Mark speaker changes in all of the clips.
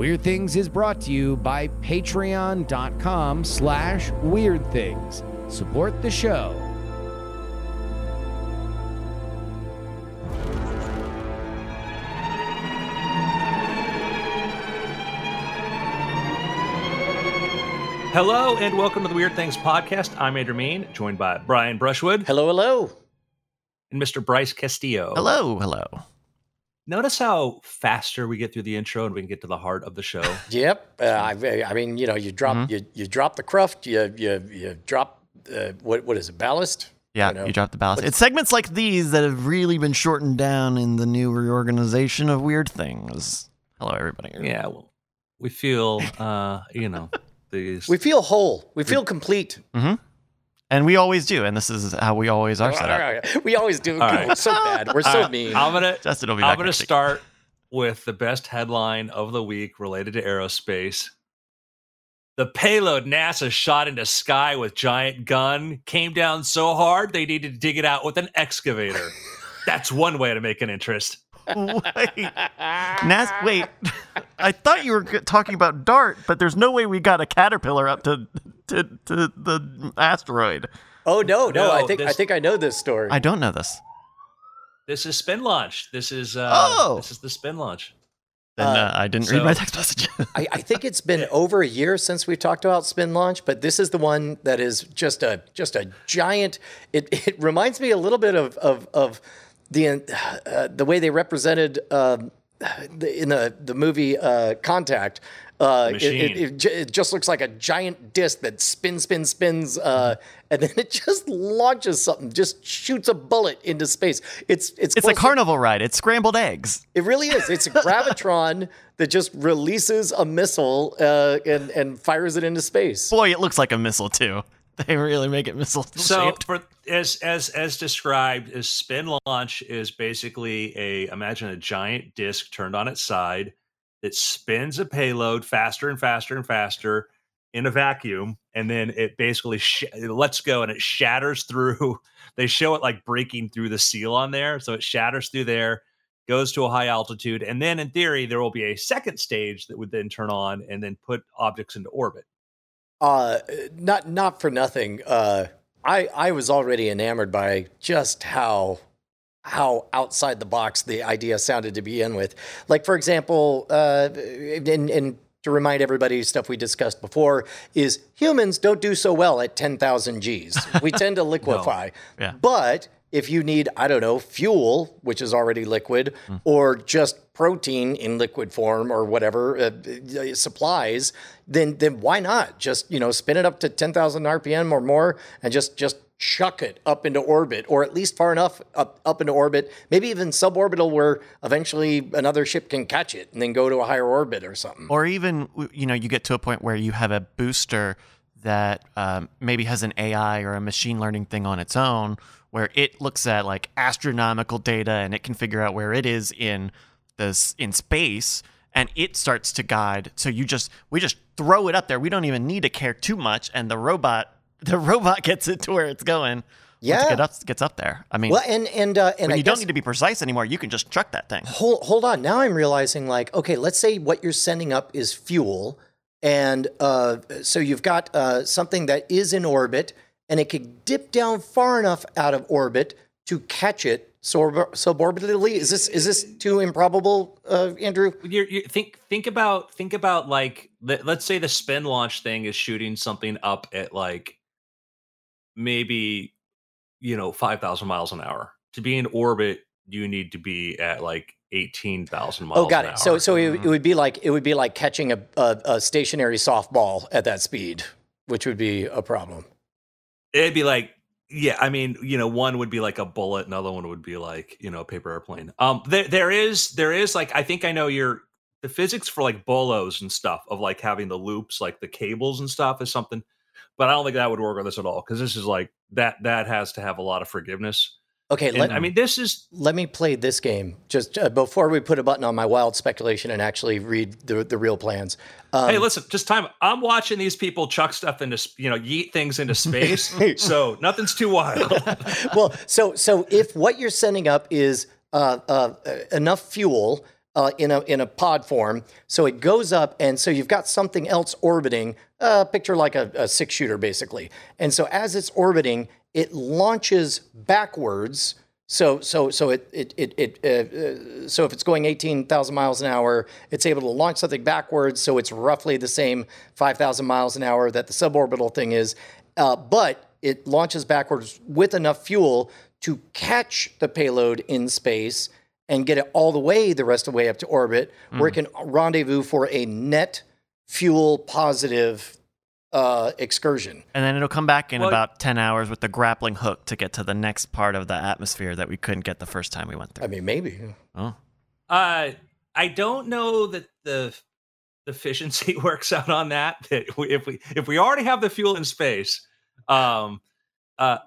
Speaker 1: Weird Things is brought to you by patreon.com slash weird things. Support the show.
Speaker 2: Hello and welcome to the Weird Things podcast. I'm Andrew Mayne, joined by Brian Brushwood
Speaker 3: Hello, hello.
Speaker 2: and Mr. Bryce Castillo.
Speaker 4: Hello, hello.
Speaker 2: Notice how faster we get through the intro and we can get to the heart of the show.
Speaker 3: Yep. Uh, I, I mean, you know, you drop
Speaker 4: Mm-hmm.
Speaker 3: you, you drop the cruft. You you you drop uh, what what is it? Ballast.
Speaker 4: Yeah,
Speaker 3: You
Speaker 4: dropped the ballast. It's segments like these that have really been shortened down in the new reorganization of weird things. Hello, everybody.
Speaker 2: yeah, well, we feel, uh, you know, these.
Speaker 3: We feel whole. We feel complete.
Speaker 4: And we always do, and this is how we always are set up.
Speaker 3: We always do.
Speaker 2: All right.
Speaker 3: We're so bad. We're so
Speaker 2: All right,
Speaker 3: Mayne.
Speaker 2: I'm gonna.
Speaker 4: Justin will be
Speaker 2: I'm gonna
Speaker 4: next week.
Speaker 2: start with the best headline of the week related to aerospace. The payload NASA shot into sky with giant gun came down so hard they needed to dig it out with an excavator. That's one way to make an interest.
Speaker 4: wait, Nas- wait. I thought you were talking about Dart, but there's no way we got a caterpillar up to to, to the asteroid.
Speaker 3: oh no, no.
Speaker 2: No,
Speaker 3: I think I think I know this story.
Speaker 4: I don't know this.
Speaker 2: This is spin launch. This is uh,
Speaker 4: Oh.
Speaker 2: this is the spin launch.
Speaker 4: Then
Speaker 3: Uh,
Speaker 4: uh, I didn't read my text message.
Speaker 3: I, I think it's been over a year since we talked about spin launch, but this is the one that is just a just a giant. It, it reminds me a little bit of of, of the uh, the way they represented the, in the the movie uh, Contact. Uh, it, it, it, it just looks like a giant disc that spins, spins, spins, uh, and then it just launches something, just shoots a bullet into space. It's it's
Speaker 4: it's a carnival ride. It's scrambled eggs.
Speaker 3: it really is. It's a gravitron that just releases a missile uh, and and fires it into space.
Speaker 4: Boy, it looks like a missile too. They really make it missile
Speaker 2: So for as as as described, as spin launch is basically a imagine a giant disc turned on its side that spins a payload faster and faster and faster in a vacuum, and then it basically sh- it lets go and it shatters through. They show it like breaking through the seal on there, so it shatters through there, goes to a high altitude, and then in theory there will be a second stage that would then turn on and then put objects into orbit.
Speaker 3: Uh, not not for nothing. Uh, I I was already enamored by just how how outside the box the idea sounded to begin with. Like for example, uh, and, and to remind everybody, stuff we discussed before is humans don't do so well at ten thousand G's. We tend to liquefy.
Speaker 4: Yeah.
Speaker 3: But if you need, I don't know, fuel, which is already liquid, or just protein in liquid form or whatever uh, uh, supplies, then then why not just you know spin it up to ten thousand RPM or more and just just chuck it up into orbit, or at least far enough up up into orbit, maybe even suborbital, where eventually another ship can catch it and then go to a higher orbit or something.
Speaker 4: or even you know you get to a point where you have a booster that um, maybe has an AI or a machine learning thing on its own, where it looks at like astronomical data and it can figure out where it is in this in space, and it starts to guide. So you just we just throw it up there. We don't even need to care too much, and the robot the robot gets it to where it's going.
Speaker 3: Yeah.
Speaker 4: it get up, gets up there. I mean,
Speaker 3: Well, and and uh, and
Speaker 4: you
Speaker 3: guess,
Speaker 4: don't need to be precise anymore, you can just truck that thing.
Speaker 3: hold hold on. Now I'm realizing like, okay, let's say what you're sending up is fuel, and uh, so you've got uh, something that is in orbit, and it could dip down far enough out of orbit to catch it sub- suborbitally. Is this is this too improbable, uh, Andrew?
Speaker 2: you you think think about think about like let, let's say the spin launch thing is shooting something up at like maybe you know 5000 miles an hour to be in orbit you need to be at like 18,000 miles
Speaker 3: Oh, got
Speaker 2: an
Speaker 3: it. So
Speaker 2: hour.
Speaker 3: so it, it would be like it would be like catching a, a, a stationary softball at that speed, which would be a problem.
Speaker 2: It'd be like yeah i mean you know one would be like a bullet another one would be like you know a paper airplane. Um there, there is there is like i think i know your the physics for like bolos and stuff of like having the loops like the cables and stuff is something but i don't think that would work on this at all because this is like that that has to have a lot of forgiveness
Speaker 3: Okay,
Speaker 2: And,
Speaker 3: let,
Speaker 2: i mean this is
Speaker 3: let me play this game just uh, before we put a button on my wild speculation and actually read the, the real plans. Um,
Speaker 2: hey listen just time i'm watching these people chuck stuff into you know yeet things into space so nothing's too wild
Speaker 3: well, so so if what you're sending up is uh, uh, enough fuel uh, in a in a pod form. So it goes up, and so you've got something else orbiting. Uh, picture like a, a six shooter, basically. And so as it's orbiting, it launches backwards. So so so it it it, it uh, uh, so if it's going eighteen thousand miles an hour, it's able to launch something backwards. So it's roughly the same five thousand miles an hour that the suborbital thing is, uh, but it launches backwards with enough fuel to catch the payload in space and get it all the way the rest of the way up to orbit, where it can rendezvous for a net fuel positive uh, excursion.
Speaker 4: And then it'll come back in
Speaker 2: Well-
Speaker 4: about 10 hours with the grappling hook to get to the next part of the atmosphere that we couldn't get the first time we went through.
Speaker 3: I mean, maybe.
Speaker 4: oh.
Speaker 2: Uh, I don't know that the the efficiency works out on that. That if we if we already have the fuel in space, um, uh,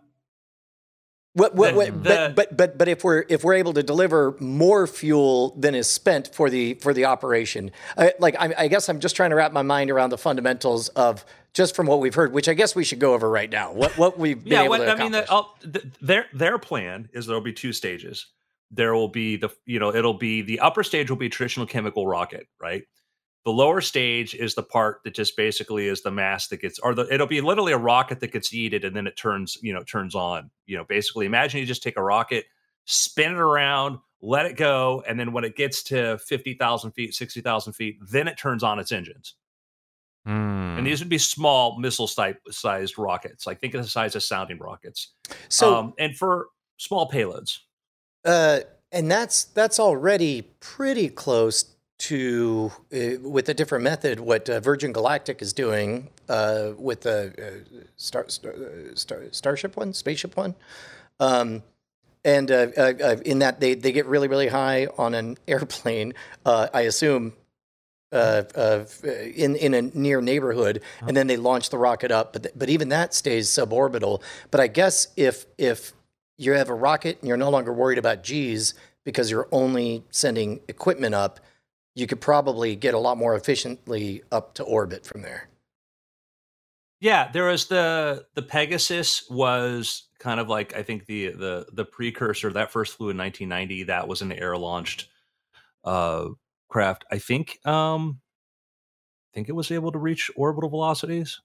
Speaker 3: What, what,
Speaker 2: The-
Speaker 3: what,
Speaker 2: the-
Speaker 3: but, but but but if we're if we're able to deliver more fuel than is spent for the for the operation, uh, like I, I guess I'm just trying to wrap my mind around the fundamentals of just from what we've heard, which I guess we should go over right now. What what we've been
Speaker 2: yeah. What I mean, the,
Speaker 3: accomplish.
Speaker 2: Their their plan is there will be two stages. There will be the you know it'll be the upper stage will be traditional chemical rocket, right? The lower stage is the part that just basically is the mass that gets, or the, it'll be literally a rocket that gets heated and then it turns, you know, turns on. You know, basically, imagine you just take a rocket, spin it around, let it go, and then when it gets to fifty thousand feet, sixty thousand feet, then it turns on its engines.
Speaker 4: Hmm.
Speaker 2: And these would be small missile type sized rockets, like think of the size of sounding rockets.
Speaker 3: so
Speaker 2: um, and for small payloads.
Speaker 3: Uh, and that's that's already pretty close to uh, with a different method what uh, Virgin Galactic is doing uh, with the uh, Star, Star, uh, Star Starship one, spaceship one. Um, and uh, uh, in that they, they get really really high on an airplane, uh, I assume, uh, uh, in in a near neighborhood, and then they launch the rocket up. But th- but even that stays suborbital. But I guess if if you have a rocket and you're no longer worried about G's because you're only sending equipment up, you could probably get a lot more efficiently up to orbit from there.
Speaker 2: Yeah, there was the the Pegasus was kind of like I think the the the precursor that first flew in 1990. That was an air launched uh, craft. I think um, I think it was able to reach orbital velocities.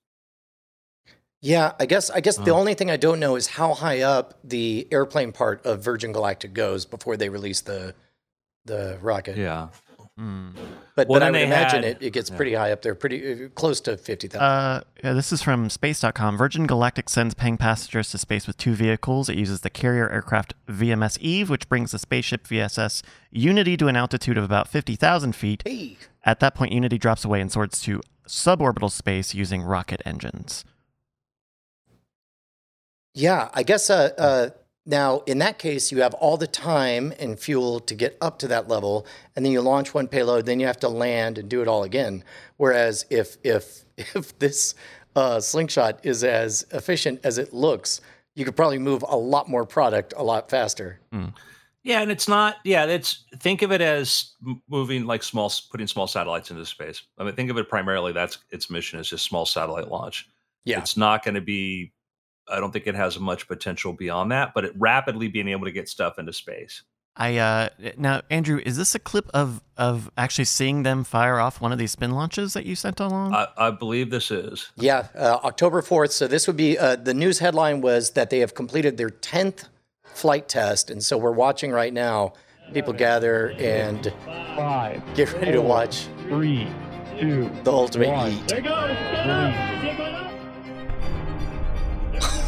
Speaker 3: Yeah, I guess I guess the only thing I don't know is how high up the airplane part of Virgin Galactic goes before they release the the rocket.
Speaker 2: Yeah,
Speaker 4: Hmm.
Speaker 3: But
Speaker 2: Well,
Speaker 3: but I would imagine
Speaker 2: had-
Speaker 3: it, it gets
Speaker 2: yeah.
Speaker 3: pretty high up there, pretty uh, close to fifty thousand.
Speaker 4: Uh, yeah, this is from space.com. Virgin Galactic sends paying passengers to space with two vehicles. It uses the carrier aircraft VMS Eve, which brings the spaceship VSS Unity to an altitude of about 50,000 feet.
Speaker 3: hey,
Speaker 4: At that point, Unity drops away and soars to suborbital space using rocket engines.
Speaker 3: Yeah, I guess uh, uh, now in that case, you have all the time and fuel to get up to that level, and then you launch one payload, then you have to land and do it all again. Whereas if if if this uh, slingshot is as efficient as it looks, you could probably move a lot more product a lot faster.
Speaker 2: yeah, and it's not. Yeah, it's think of it as moving like small, putting small satellites into space. I mean, think of it primarily. That's its mission is just small satellite launch.
Speaker 3: Yeah,
Speaker 2: It's not going to be. I don't think it has much potential beyond that, but it rapidly being able to get stuff into space.
Speaker 4: I uh now Andrew, is this a clip of of actually seeing them fire off one of these spin launches that you sent along?
Speaker 2: I, I believe this is.
Speaker 3: yeah. Uh, October fourth. So this would be uh, the news headline was that they have completed their tenth flight test, and so we're watching right now. People gather and
Speaker 5: Five,
Speaker 3: get ready to watch
Speaker 5: three, two,
Speaker 3: the ultimate
Speaker 5: one.
Speaker 3: heat.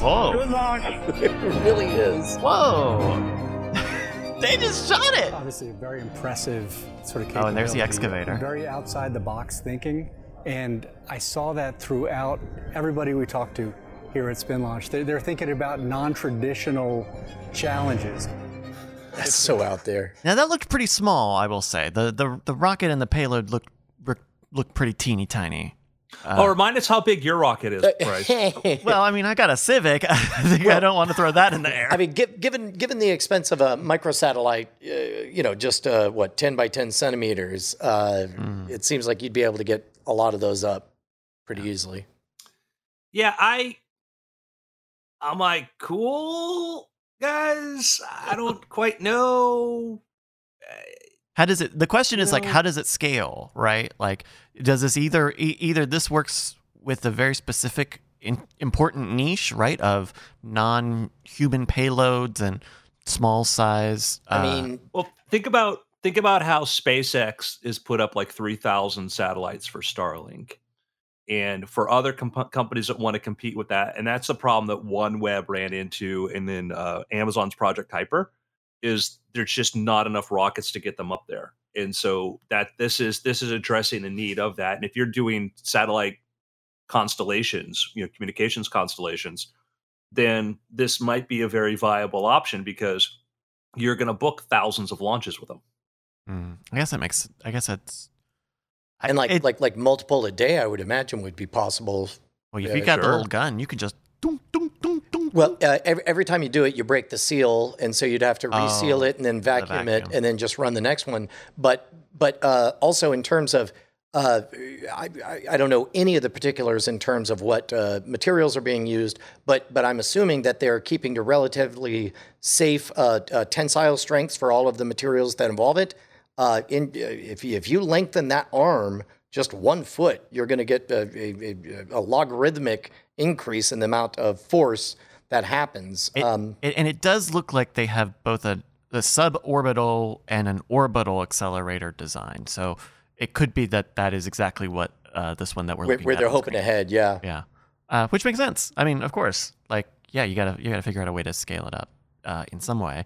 Speaker 5: There goes.
Speaker 4: Whoa!
Speaker 5: Good launch.
Speaker 3: It really is.
Speaker 4: Whoa! they just shot it.
Speaker 6: Obviously, a very impressive sort of
Speaker 4: Oh, and there's the excavator.
Speaker 6: Very outside the box thinking, and I saw that throughout everybody we talked to here at Spin Launch. They're, they're thinking about non-traditional challenges.
Speaker 3: That's so out there.
Speaker 4: Now that looked pretty small, I will say. The the the rocket and the payload looked looked pretty teeny tiny.
Speaker 2: Oh, remind us how big your rocket is, Bryce.
Speaker 4: Well, I mean, I got a Civic. I think I don't want to throw that in the air.
Speaker 3: I mean, gi- given given the expense of a microsatellite, uh, you know, just uh, what ten by ten centimeters, uh, it seems like you'd be able to get a lot of those up pretty easily.
Speaker 2: yeah, I. I'm like, cool, guys. I don't quite know.
Speaker 4: How does it? The question is like, how does it scale? Right? Like, does this either e- either this works with a very specific in, important niche, right, of non-human payloads and small size.
Speaker 3: I
Speaker 4: uh,
Speaker 3: mean,
Speaker 2: Well, think about think about how SpaceX is put up like three thousand satellites for Starlink, and for other comp- companies that want to compete with that, and that's the problem that OneWeb ran into, and then uh, Amazon's Project Kuiper, is there's just not enough rockets to get them up there, and so that this is this is addressing the need of that. And if you're doing satellite constellations, you know, communications constellations, then this might be a very viable option because you're going to book thousands of launches with them.
Speaker 4: mm, I guess that makes. I guess that's.
Speaker 3: And like
Speaker 4: it-
Speaker 3: like like multiple a day, I would imagine would be possible.
Speaker 4: well, if
Speaker 3: yeah,
Speaker 4: you got the little gun, you could just.
Speaker 3: Well, uh, every, every time you do it, you break the seal, and so you'd have to reseal
Speaker 4: Oh,
Speaker 3: it and then vacuum, it,
Speaker 4: vacuum.
Speaker 3: and then just run the next one. But but uh, also in terms of, uh, I, I I don't know any of the particulars in terms of what uh, materials are being used, but but I'm assuming that they're keeping to relatively safe uh, uh, tensile strengths for all of the materials that involve it. Uh, in if you, if you lengthen that arm just one foot, you're going to get a, a, a logarithmic increase in the amount of force that happens.
Speaker 4: It-
Speaker 3: um,
Speaker 4: it- and it does look like they have both a, a suborbital and an orbital accelerator design. So it could be that that is exactly what uh, this one that we're
Speaker 3: where,
Speaker 4: looking
Speaker 3: where
Speaker 4: at
Speaker 3: they're hoping
Speaker 4: screen.
Speaker 3: to yeah.
Speaker 4: Yeah, uh, which makes sense. I mean, of course, like yeah, you gotta you gotta figure out a way to scale it up uh, in some way,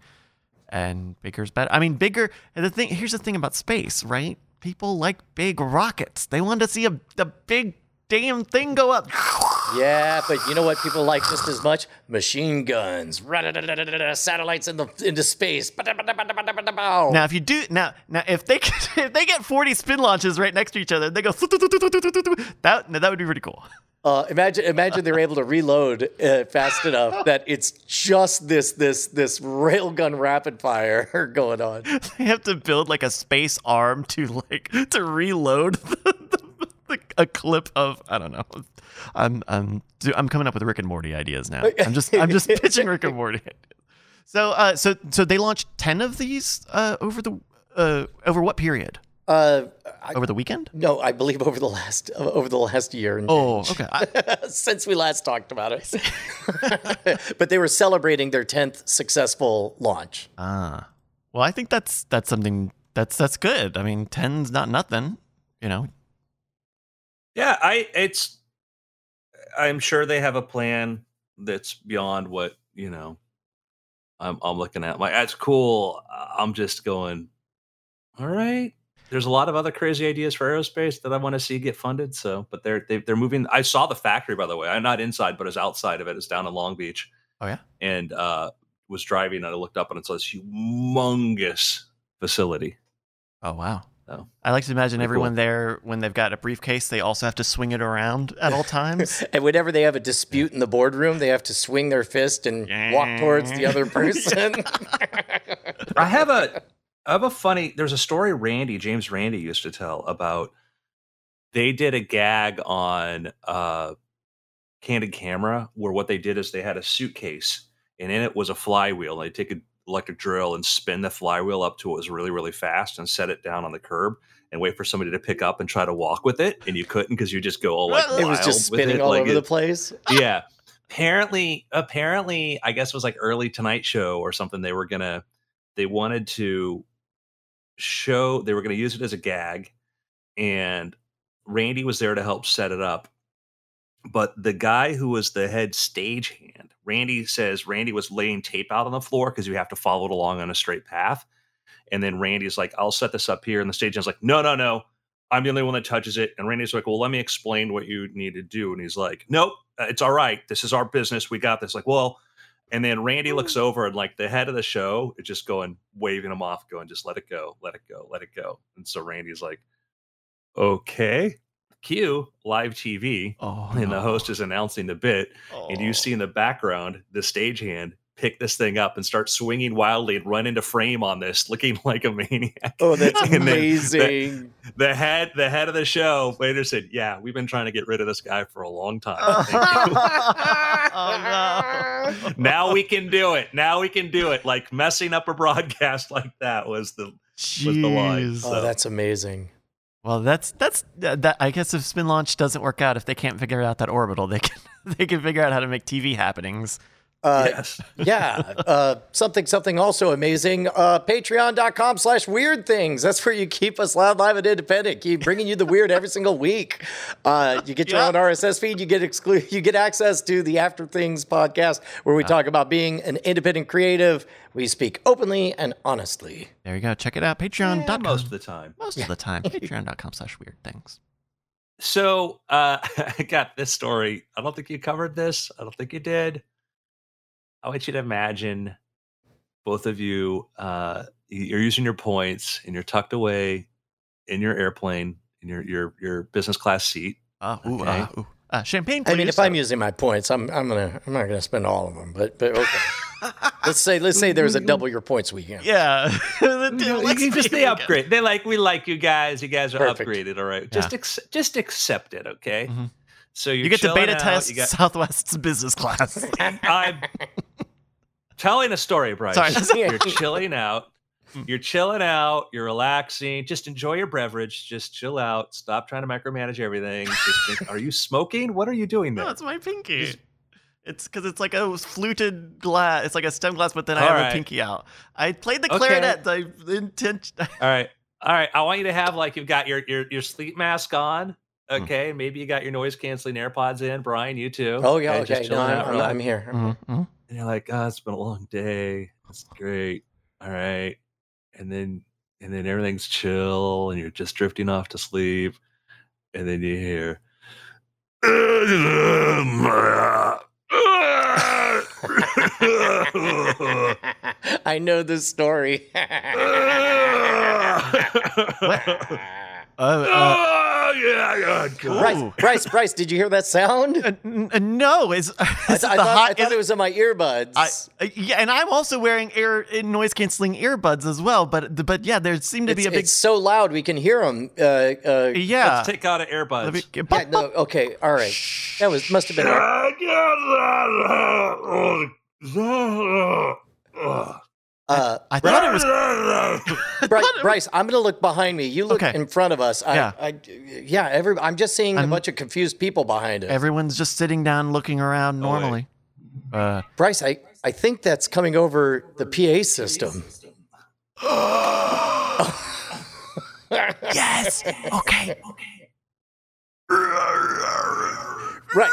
Speaker 4: and bigger's better. I mean, bigger. The thing here's the thing about space, right? People like big rockets. They want to see a a big damn thing go up.
Speaker 3: Yeah, but you know what people like just as much? Machine guns, satellites in the into space.
Speaker 4: Now, if you do now, now if they if they get forty spin launches right next to each other, they go that that would be pretty cool.
Speaker 3: Uh, imagine, imagine they're able to reload uh, fast enough that it's just this this this railgun rapid fire going on.
Speaker 4: They have to build like a space arm to like to reload the, the, a clip of I don't know. I'm I'm dude, I'm coming up with Rick and Morty ideas now. I'm just I'm just pitching Rick and Morty. Ideas. So uh so so they launched ten of these uh over the uh over what period?
Speaker 3: Uh, I,
Speaker 4: Over the weekend?
Speaker 3: no, I believe over the last uh, over the last year. And
Speaker 4: Oh, okay. I,
Speaker 3: since we last talked about it. but they were celebrating their tenth successful launch.
Speaker 4: Ah, well, I think that's that's something that's that's good. I mean, ten's not nothing, you know.
Speaker 2: Yeah, I it's I'm sure they have a plan that's beyond what, you know, I'm I'm looking at. Like that's cool. I'm just going, all right. There's a lot of other crazy ideas for aerospace that I want to see get funded. So, but they're they, they're moving. I saw the factory by the way. I'm not inside, but it's outside of it. It's down in Long Beach.
Speaker 4: Oh yeah.
Speaker 2: and uh, was driving and I looked up and it's this humongous facility.
Speaker 4: Oh wow.
Speaker 2: Oh.
Speaker 4: I like to imagine
Speaker 2: Pretty
Speaker 4: everyone
Speaker 2: cool.
Speaker 4: there when they've got a briefcase, they also have to swing it around at all times.
Speaker 3: And whenever they have a dispute in the boardroom, they have to swing their fist and walk towards the other person.
Speaker 2: I have a I have a funny there's a story Randi, James Randi used to tell about they did a gag on uh candid camera where what they did is they had a suitcase and in it was a flywheel. They take an a drill and spin the flywheel up to it was really, really fast and set it down on the curb and wait for somebody to pick up and try to walk with it. And you couldn't because you just go all like
Speaker 3: it was just spinning all
Speaker 2: like
Speaker 3: over
Speaker 2: it-
Speaker 3: the place.
Speaker 2: yeah. Apparently, apparently, I guess it was like early Tonight Show or something. They were gonna, they wanted to show, they were gonna use it as a gag, and Randi was there to help set it up. But the guy who was the head stagehand, Randi says Randi was laying tape out on the floor because you have to follow it along on a straight path. And then Randi's like, I'll set this up here. And the stagehand's like, no, no, no. I'm the only one that touches it. And Randi's like, well, let me explain what you need to do. And he's like, nope, uh, it's all right. This is our business. We got this. Like, well, and then Randi looks over and like the head of the show is just going, waving him off, going, just let it go, let it go, let it go. And so Randi's like, okay. Cue live TV.
Speaker 4: Oh,
Speaker 2: And the host is announcing the bit. And you
Speaker 4: Oh.
Speaker 2: see in the background the stagehand pick this thing up and start swinging wildly and run into frame on this, looking like a maniac.
Speaker 3: Oh, that's
Speaker 2: And then the-
Speaker 3: amazing.
Speaker 2: the head the head of the show later said, "Yeah, we've been trying to get rid of this guy for a long time.
Speaker 4: Oh no.
Speaker 2: now we can do it. Now we can do it. Like messing up a broadcast like that was the was the line.
Speaker 4: Jeez.
Speaker 3: Oh, that's amazing.
Speaker 4: Well, that's that's that. I guess if spin launch doesn't work out, if they can't figure out that orbital, they can they can figure out how to make TV happenings.
Speaker 3: Uh,
Speaker 2: yes.
Speaker 3: yeah. Uh, something, something also amazing. Uh, Patreon.com slash weird things. That's where you keep us loud, live, and independent. Keep bringing you the weird every single week. Uh, you get your
Speaker 4: Yeah.
Speaker 3: own RSS feed. You get exclu- You get access to the After Things podcast where we talk about being an independent creative. We speak openly and honestly.
Speaker 4: There you go. Check it out. Patreon.com.
Speaker 2: Yeah, most of the time.
Speaker 4: Most of the time. Patreon.com slash weird things.
Speaker 2: So uh, I got this story. I don't think you covered this. I don't think you did. I want you to imagine both of you. Uh, you're using your points and you're tucked away in your airplane in your your your business class seat.
Speaker 4: Oh, ooh,
Speaker 2: Okay.
Speaker 4: uh, ooh. Uh, champagne,
Speaker 3: I mean, if I'm using my points, I'm I'm gonna I'm not gonna spend all of them, but but okay. let's say let's say there's a double your points weekend.
Speaker 4: yeah.
Speaker 2: You just
Speaker 4: see
Speaker 2: the upgrade. They like we like you guys. You guys are
Speaker 3: Perfect.
Speaker 2: upgraded. All right. Just ex- just accept it. Okay.
Speaker 4: Mhm.
Speaker 2: So you're
Speaker 4: get to beta
Speaker 2: out,
Speaker 4: test
Speaker 2: You got,
Speaker 4: Southwest's business class.
Speaker 2: I'm telling a story, Bryce.
Speaker 4: Sorry.
Speaker 2: You're chilling out. You're chilling out. You're relaxing. Just enjoy your beverage. Just chill out. Stop trying to micromanage everything. Just think, are you smoking? What are you doing there?
Speaker 4: no, it's my pinky. It's because it's like a fluted glass. It's like a stem glass, but then I have
Speaker 2: right.
Speaker 4: a pinky out. I played the
Speaker 2: Okay.
Speaker 4: clarinet. I intent.
Speaker 2: All right. All right. I want you to have like you've got your your your sleep mask on.
Speaker 3: Hmm.
Speaker 2: Okay. Maybe you got your noise canceling AirPods in. Brian, you too.
Speaker 3: Oh yeah,
Speaker 2: just
Speaker 3: okay. No, I'm,
Speaker 2: out,
Speaker 3: I'm,
Speaker 2: relax.
Speaker 3: I'm here.
Speaker 4: Mhm, mhm.
Speaker 2: and you're like, oh, it's been a long day. It's great. All right. And then and then everything's chill and you're just drifting off to sleep. And then you hear
Speaker 3: I know this story.
Speaker 4: Uh, uh,
Speaker 2: Oh yeah, yeah. God.
Speaker 3: Bryce,
Speaker 4: Ooh.
Speaker 3: Bryce, Bryce, did you hear that sound?
Speaker 4: uh, n- uh, no, is, is
Speaker 3: I,
Speaker 4: it
Speaker 3: th-
Speaker 4: the
Speaker 3: I thought,
Speaker 4: hot?
Speaker 3: I thought it was in my earbuds.
Speaker 4: I, uh, yeah, and I'm also wearing ear noise canceling earbuds as well. But but yeah, there seemed to
Speaker 3: it's,
Speaker 4: be a big
Speaker 3: it's so loud we can hear them. Uh, uh,
Speaker 4: yeah.
Speaker 2: Let's take out an earbuds.
Speaker 4: Let me-
Speaker 3: yeah, no, okay, all right. That was must have been. Uh,
Speaker 4: I thought it was.
Speaker 3: Bryce, Bryce, I'm going to look behind me. You look
Speaker 4: Okay.
Speaker 3: in front of us. I,
Speaker 4: Yeah.
Speaker 3: I, yeah. Every, I'm just seeing a
Speaker 4: I'm-
Speaker 3: bunch of confused people behind us.
Speaker 4: Everyone's just sitting down, looking around
Speaker 2: Oh,
Speaker 4: normally. Uh,
Speaker 3: Bryce, I, I think that's coming over the PA system.
Speaker 4: yes. Okay.
Speaker 3: Right.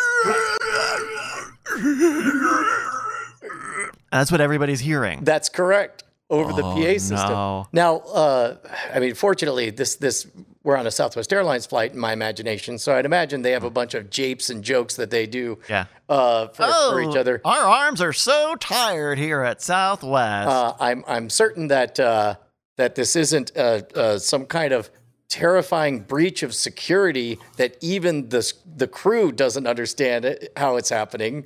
Speaker 4: That's what everybody's hearing.
Speaker 3: That's correct. Over the
Speaker 4: Oh,
Speaker 3: PA system.
Speaker 4: no.
Speaker 3: Now, uh, I mean, fortunately, this this we're on a Southwest Airlines flight in my imagination, so I'd imagine they have a bunch of japes and jokes that they do
Speaker 4: Yeah.
Speaker 3: uh, for, for each other.
Speaker 4: Our arms are so tired here at Southwest.
Speaker 3: Uh, I'm I'm certain that uh, that this isn't uh, uh, some kind of terrifying breach of security that even the the crew doesn't understand it, how it's happening.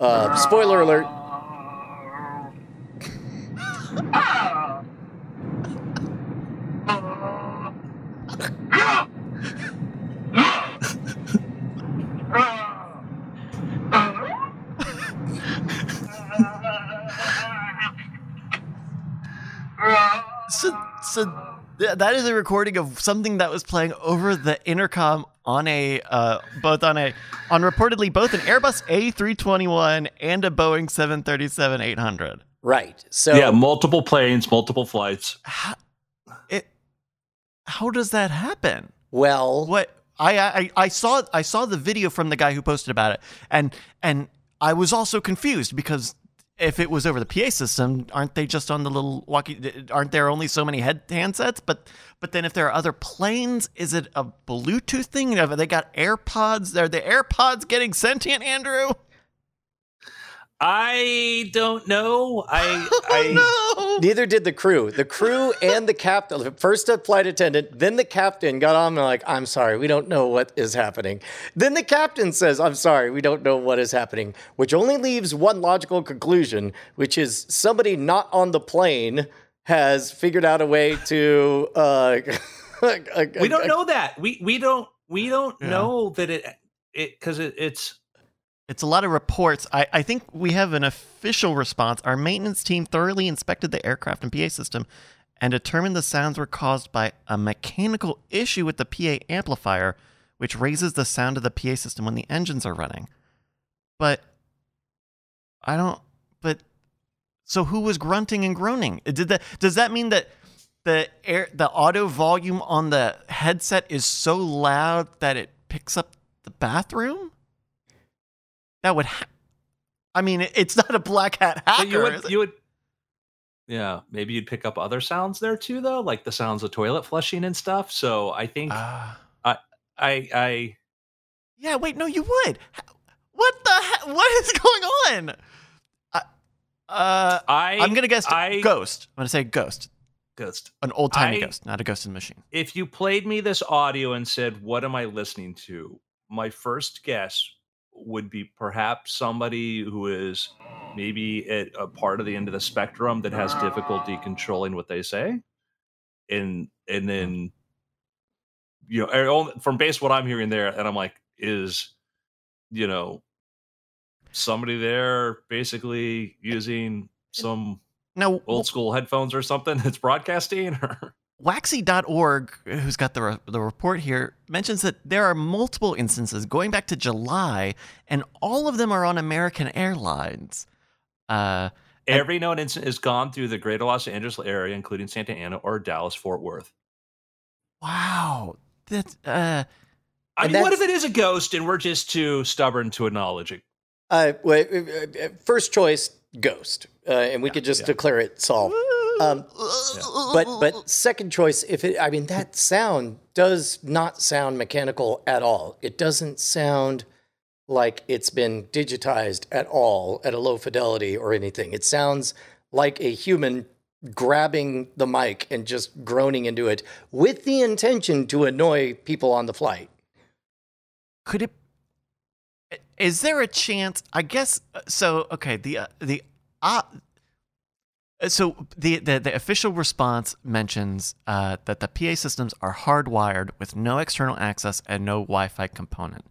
Speaker 3: Uh, spoiler alert.
Speaker 4: so, so th- that is a recording of something that was playing over the intercom on a uh, both on a on reportedly both an Airbus A321 and a Boeing 737-800.
Speaker 3: Right. So
Speaker 2: yeah, multiple planes, multiple flights.
Speaker 4: How, it, how does that happen?
Speaker 3: well,
Speaker 4: What I, I I saw I saw the video from the guy who posted about it, and and I was also confused because if it was over the PA system, aren't they just on the little walkie? Aren't there only so many head handsets? But but then if there are other planes, is it a Bluetooth thing? Have they got AirPods? Are the AirPods getting sentient, Andrew?
Speaker 2: I don't know. I I
Speaker 4: Oh, no.
Speaker 3: Neither did the crew. The crew and the captain, first a flight attendant, then the captain got on and like, I'm sorry, we don't know what is happening. Then the captain says, I'm sorry, we don't know what is happening, which only leaves one logical conclusion, which is somebody not on the plane has figured out a way to. Uh,
Speaker 2: we don't know that. We we don't we don't
Speaker 4: Yeah.
Speaker 2: know that it it because it, it's
Speaker 4: It's a lot of reports. I, I think we have an official response. Our maintenance team thoroughly inspected the aircraft and PA system and determined the sounds were caused by a mechanical issue with the PA amplifier, which raises the sound of the PA system when the engines are running. But I don't. But so who was grunting and groaning? Did that? Does that mean that the air, the auto volume on the headset is so loud that it picks up the bathroom? That would. Ha- I mean, it's not a black hat hacker.
Speaker 2: But you would, you would, yeah, maybe you'd pick up other sounds there too, though, like the sounds of toilet flushing and stuff. So I think
Speaker 4: Ah.
Speaker 2: I, I,
Speaker 4: yeah. Wait. No, you would. What the? He- what is going on? Uh, uh,
Speaker 2: I,
Speaker 4: I'm gonna guess
Speaker 2: I,
Speaker 4: ghost. I'm gonna say ghost.
Speaker 2: Ghost.
Speaker 4: An old timey ghost, not a ghost in the machine.
Speaker 2: If you played me this audio and said, "What am I listening to?" My first guess would be perhaps somebody who is maybe at a part of the end of the spectrum that has difficulty controlling what they say, and and then you know from base what I'm hearing there, and I'm like, is you know somebody there basically using some
Speaker 4: Now,
Speaker 2: old school headphones or something that's broadcasting or
Speaker 4: Waxy.org, who's got the, re- the report here, mentions that there are multiple instances going back to July, and all of them are on American Airlines. Uh, And-
Speaker 2: Every known incident has gone through the greater Los Angeles area, including Santa Ana or Dallas Fort Worth.
Speaker 4: wow. That, uh,
Speaker 2: I
Speaker 3: And
Speaker 2: mean, what if it is a ghost and we're just too stubborn to acknowledge it?
Speaker 3: Uh, well, uh, uh, first choice, ghost, uh, and we could just declare it solved. Um, but but second choice, if it, I mean that sound does not sound mechanical at all. It doesn't sound like it's been digitized at all at a low fidelity or anything. It sounds like a human grabbing the mic and just groaning into it with the intention to annoy people on the flight.
Speaker 4: could it is there a chance i guess uh, so okay the uh, the uh, so the, the the official response mentions uh, that the PA systems are hardwired with no external access and no Wi-Fi component.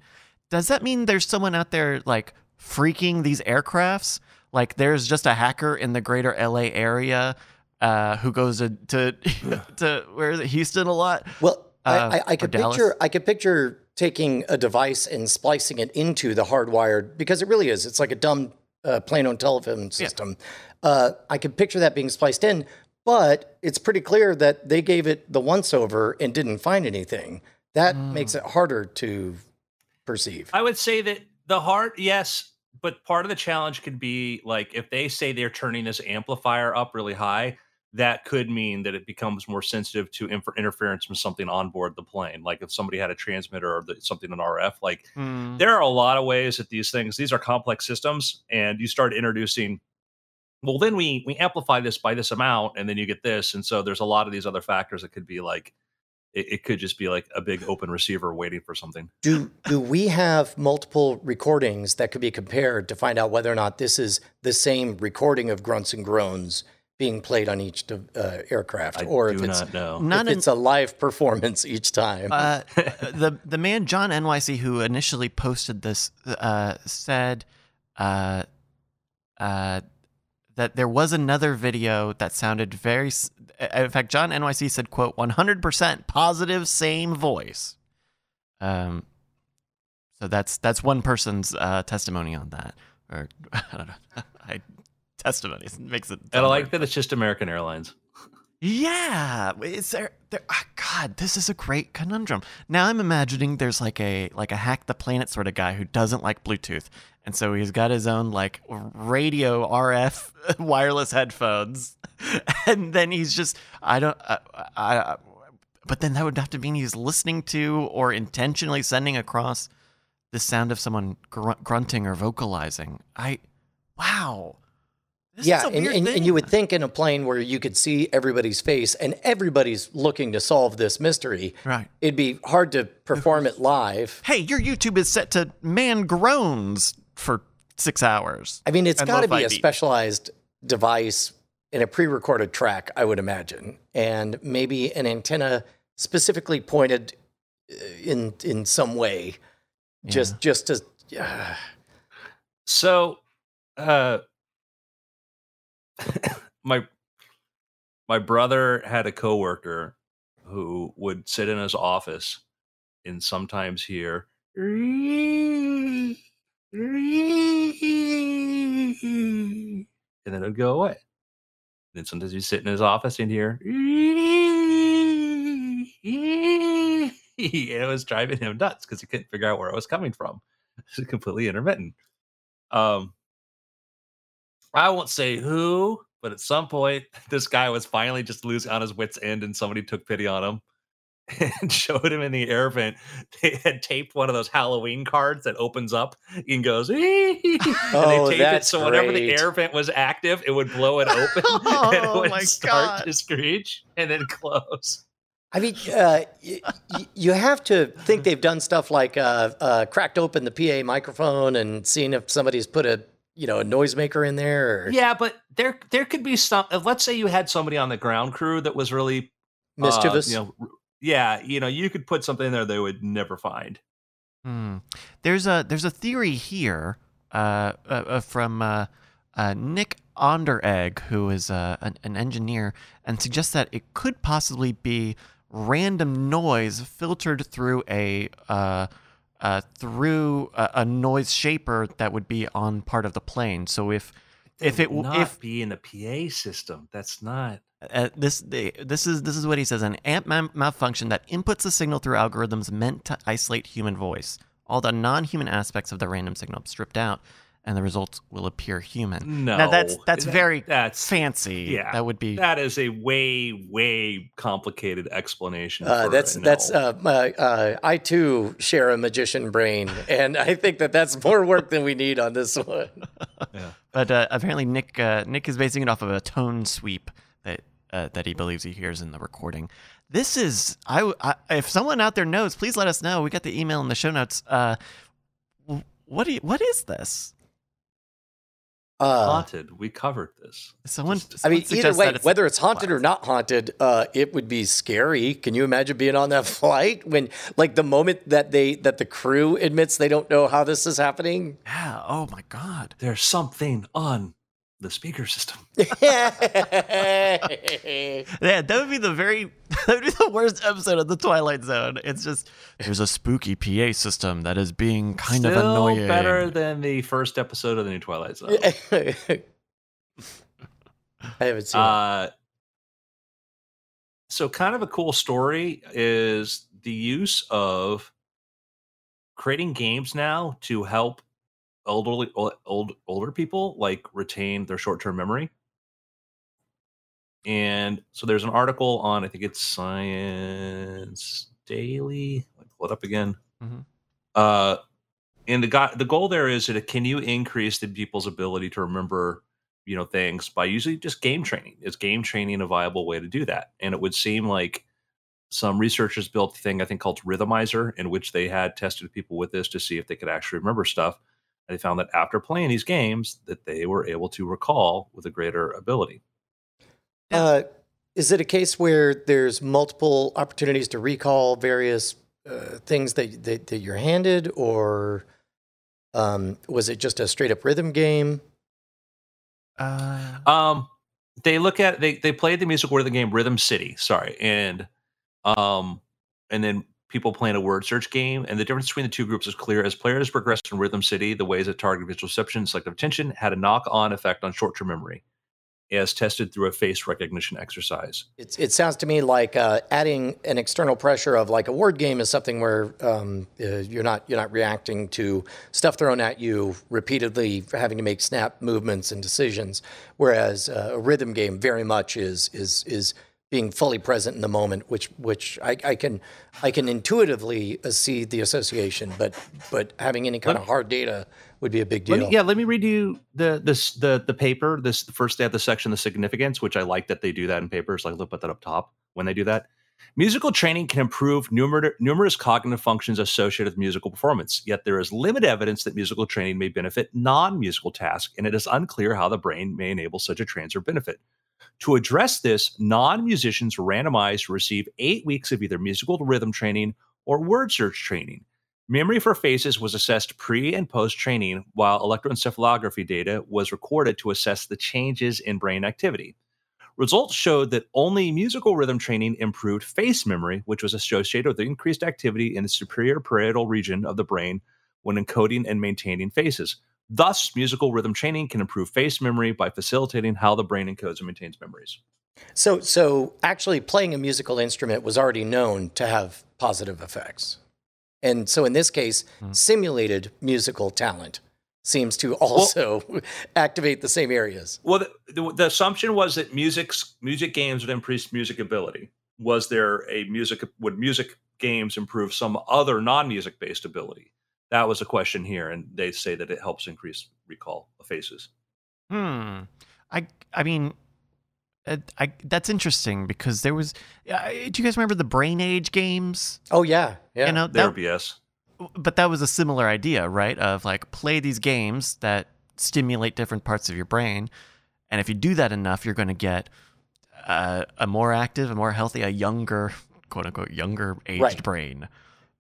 Speaker 4: Does that mean there's someone out there like freaking these aircrafts? Like there's just a hacker in the greater LA area uh, who goes to to, to where is it Houston a lot?
Speaker 3: Well,
Speaker 4: Uh,
Speaker 3: I, I, I could
Speaker 4: Dallas?
Speaker 3: picture I could picture taking a device and splicing it into the hardwired because it really is. It's like a dumb uh, plain old telephone system. Uh, I could picture that being spliced in, but it's pretty clear that they gave it the once over and didn't find anything. That
Speaker 4: Hmm.
Speaker 3: makes it harder to perceive.
Speaker 2: I would say that the heart, yes, but part of the challenge could be like if they say they're turning this amplifier up really high, that could mean that it becomes more sensitive to infer- interference from something on board the plane. Like if somebody had a transmitter or the, something in RF, like
Speaker 4: Hmm.
Speaker 2: there are a lot of ways that these things these are complex systems and you start introducing well then we we amplify this by this amount and then you get this and so there's a lot of these other factors that could be like it, it could just be like a big open receiver waiting for something
Speaker 3: Do do we have multiple recordings that could be compared to find out whether or not this is the same recording of grunts and groans being played on each uh, aircraft,
Speaker 2: i
Speaker 3: or
Speaker 2: do
Speaker 3: if it's
Speaker 2: not know
Speaker 4: Not
Speaker 3: if
Speaker 4: in-
Speaker 3: it's a live performance each time?
Speaker 4: Uh, the the man John NYC who initially posted this uh, said uh, uh, that there was another video that sounded very. In fact, John NYC said, "quote one hundred percent positive, same voice." Um, so that's that's one person's uh, testimony on that, or I don't know. I, testimonies makes it.
Speaker 2: and i like that it's just american airlines
Speaker 4: Yeah, is there? there ah, God, this is a great conundrum. Now I'm imagining there's like a like a hack the planet sort of guy who doesn't like Bluetooth, and so he's got his own like radio RF wireless headphones, and then he's just I don't I, I but then that would have to mean he's listening to or intentionally sending across the sound of someone gr- grunting or vocalizing. I wow. This is
Speaker 3: yeah,
Speaker 4: a
Speaker 3: and,
Speaker 4: weird
Speaker 3: and, and
Speaker 4: thing.
Speaker 3: you would think in a plane where you could see everybody's face and everybody's looking to solve this mystery,
Speaker 4: right.
Speaker 3: it'd be hard to perform it live.
Speaker 4: hey, your YouTube is set to man groans for six hours.
Speaker 3: I mean, it's got to be a specialized device in a pre-recorded track, I would imagine, and maybe an antenna specifically pointed uh, in in some way, just just to. Uh,
Speaker 2: so uh my my brother had a coworker who would sit in his office and sometimes hear and then it would go away. then sometimes he'd sit in his office and hear and it was driving him nuts because he couldn't figure out where it was coming from. It's completely intermittent. Um I won't say who, but at some point, this guy was finally just losing on his wits' end, and somebody took pity on him and showed him in the air vent. They had taped one of those Halloween cards that opens up and goes, and they
Speaker 3: Oh,
Speaker 2: taped it so whenever the
Speaker 3: great.
Speaker 2: air vent was active, it would blow it open oh, and it
Speaker 4: Oh
Speaker 2: would
Speaker 4: my
Speaker 2: start
Speaker 4: God.
Speaker 2: to screech and then close.
Speaker 3: I mean, uh, y- y- you have to think they've done stuff like uh, uh, cracked open the PA microphone and seen if somebody's put a you know a noisemaker in there. Or
Speaker 2: Yeah, but there there could be some. uh, Let's say you had somebody on the ground crew that was really uh,
Speaker 3: mischievous.
Speaker 2: you know, yeah, you know, you could put something in there they would never find.
Speaker 4: Hmm. There's a there's a theory here uh, uh, uh, from uh, uh, Nick Onderegg, who is uh, an, an engineer, and suggests that it could possibly be random noise filtered through a uh, through a, a noise shaper that would be on part of the plane. So if if it
Speaker 2: would not
Speaker 4: if
Speaker 2: be in the PA system, that's not.
Speaker 4: uh, this the, this is this is what he says an amp mal- malfunction that inputs the signal through algorithms meant to isolate human voice. All the non-human aspects of the random signal stripped out, and the results will appear human.
Speaker 2: No,
Speaker 4: now that's that's
Speaker 2: That-
Speaker 4: very
Speaker 2: That's
Speaker 4: fancy.
Speaker 2: yeah.
Speaker 4: that would be.
Speaker 2: that is a way way complicated explanation.
Speaker 3: Uh,
Speaker 2: for
Speaker 3: that's
Speaker 2: a
Speaker 3: that's uh, uh, I too share a magician brain, and I think that that's more work than we need on this one. yeah.
Speaker 4: But uh, apparently, Nick uh, Nick is basing it off of a tone sweep that uh, that he believes he hears in the recording. This is I if someone out there knows, please let us know. We got the email in the show notes. Uh, what do you, what is this?
Speaker 3: Uh,
Speaker 2: haunted. We covered this.
Speaker 4: Someone.
Speaker 2: Just-
Speaker 3: I mean, either way,
Speaker 4: that
Speaker 3: whether it's haunted or not haunted, uh, it would be scary. Can you imagine being on that flight when, like, the moment that they that the crew admits they don't know how this is happening?
Speaker 4: Yeah. Oh my God.
Speaker 2: There's something on the speaker system.
Speaker 4: Yeah, that would be the very that would be the worst episode of the Twilight Zone. It's just there's a spooky PA system that is being kind
Speaker 2: Still
Speaker 4: of annoying.
Speaker 2: better than the first episode of the new Twilight Zone.
Speaker 3: I haven't seen it.
Speaker 2: Uh, so, kind of a cool story is the use of creating games now to help elderly old older people like retain their short term memory. And so there's an article on I think it's Science Daily. Let me pull it up again.
Speaker 4: Mhm.
Speaker 2: Uh, and the guy, the goal there is that can you increase the people's ability to remember you know things by usually just game training is game training a viable way to do that and it would seem like some researchers built a thing i think called rhythmizer in which they had tested people with this to see if they could actually remember stuff they found that after playing these games that they were able to recall with a greater ability
Speaker 3: Uh, is it a case where there's multiple opportunities to recall various uh, things that, that that you're handed, or um, was it just a straight up rhythm game?
Speaker 4: Uh,
Speaker 2: Um, they look at they they played the music word of the game Rhythm City. Sorry, and um, and then people playing a word search game. And the difference between the two groups is clear. As players progressed in Rhythm City, the ways that target visual perception and selective attention had a knock on effect on short term memory, as tested through a face recognition exercise.
Speaker 3: It sounds to me like uh, adding an external pressure of like a word game is something where um, uh, you're not you're not reacting to stuff thrown at you repeatedly, having to make snap movements and decisions. Whereas uh, a rhythm game very much is is is being fully present in the moment, which which I, I can I can intuitively uh, see the association, but but having any kind of hard data would be a big deal.
Speaker 2: Let me, yeah, let me read you the this the the paper. This the first day of the section, the significance, which I like that they do that in papers. Like they'll put that up top when they do that. Musical training can improve numer- numerous cognitive functions associated with musical performance. Yet there is limited evidence that musical training may benefit non-musical tasks, and it is unclear how the brain may enable such a transfer benefit. To address this, non-musicians randomized to receive eight weeks of either musical rhythm training or word search training. Memory for faces was assessed pre and post training, while electroencephalography data was recorded to assess the changes in brain activity. Results showed that only musical rhythm training improved face memory, which was associated with increased activity in the superior parietal region of the brain when encoding and maintaining faces. Thus, musical rhythm training can improve face memory by facilitating how the brain encodes and maintains memories.
Speaker 3: So, so actually, playing a musical instrument was already known to have positive effects, and so in this case,
Speaker 4: Hmm.
Speaker 3: simulated musical talent seems to also activate the same areas.
Speaker 2: Well, the, the, the assumption was that music's music games would increase music ability. Was there a music would music games improve some other non-music based ability? That was a question here, and they say that it helps increase recall of faces.
Speaker 4: Hmm. I I mean, uh, I that's interesting because there was. Uh, do you guys remember the Brain Age games?
Speaker 3: Oh yeah, yeah.
Speaker 4: You know,
Speaker 2: There
Speaker 4: that,
Speaker 2: BS.
Speaker 4: but that was a similar idea, right? Of like play these games that stimulate different parts of your brain, and if you do that enough, you're going to get uh, a more active, a more healthy, a younger, quote unquote, younger aged
Speaker 3: Right.
Speaker 4: brain.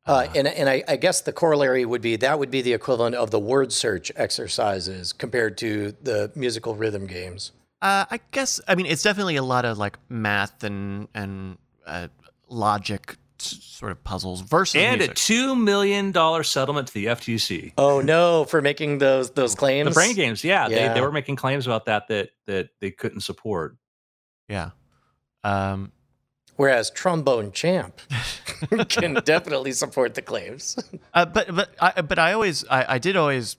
Speaker 3: Uh, and and I, I guess the corollary would be that would be the equivalent of the word search exercises compared to the musical rhythm games.
Speaker 4: Uh, I guess I mean it's definitely a lot of like math and and uh, logic s- sort of puzzles versus
Speaker 2: And a two million dollar settlement to the FTC.
Speaker 3: Oh no, for making those those claims.
Speaker 2: The brain games, yeah, They, they were making claims about that that that they couldn't support.
Speaker 4: yeah. Um,
Speaker 3: Whereas trombone champ can definitely support the claims.
Speaker 4: uh, but but I but I always I, I did always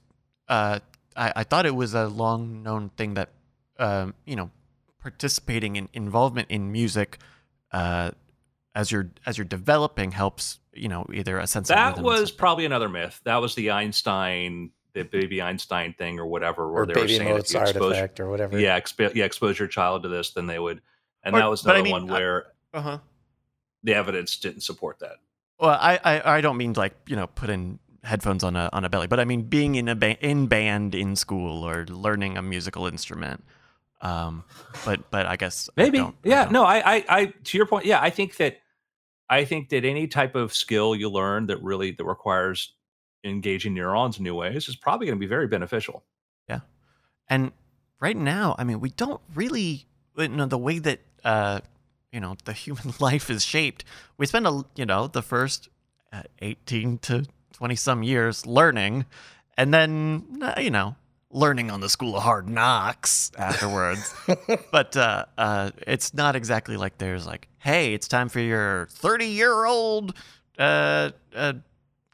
Speaker 4: uh, I, I thought it was a long known thing that um, you know participating in involvement in music uh, as you're as you're developing helps you know either a sense of
Speaker 2: That was probably another myth. That was the Einstein, the baby Einstein thing or whatever, where
Speaker 3: or
Speaker 2: they were
Speaker 3: baby
Speaker 2: saying if you
Speaker 3: Mozart
Speaker 2: expose,
Speaker 3: effect or whatever.
Speaker 2: yeah, expo- yeah, expose your child to this, then they would. And
Speaker 4: Or-
Speaker 2: that was
Speaker 4: but I
Speaker 2: another
Speaker 4: mean,
Speaker 2: one
Speaker 4: I-
Speaker 2: where
Speaker 4: uh-huh.
Speaker 2: the evidence didn't support that.
Speaker 4: Well, I, I, I don't mean like you know put in headphones on a on a belly, but I mean being in a ba- in band in school or learning a musical instrument. Um, but but I guess I
Speaker 2: Maybe,
Speaker 4: I
Speaker 2: yeah.
Speaker 4: don't.
Speaker 2: No, I, I, I, to your point, yeah, I think that, I think that any type of skill you learn that really that requires engaging neurons in new ways is probably going to be very beneficial.
Speaker 4: Yeah, and right now, I mean, we don't really you know the way that uh you know the human life is shaped. We spend a you know the first uh, eighteen to twenty some years learning, and then uh, you know learning on the school of hard knocks afterwards. but uh, uh, it's not exactly like there's like, hey, it's time for your 30 year old uh, uh,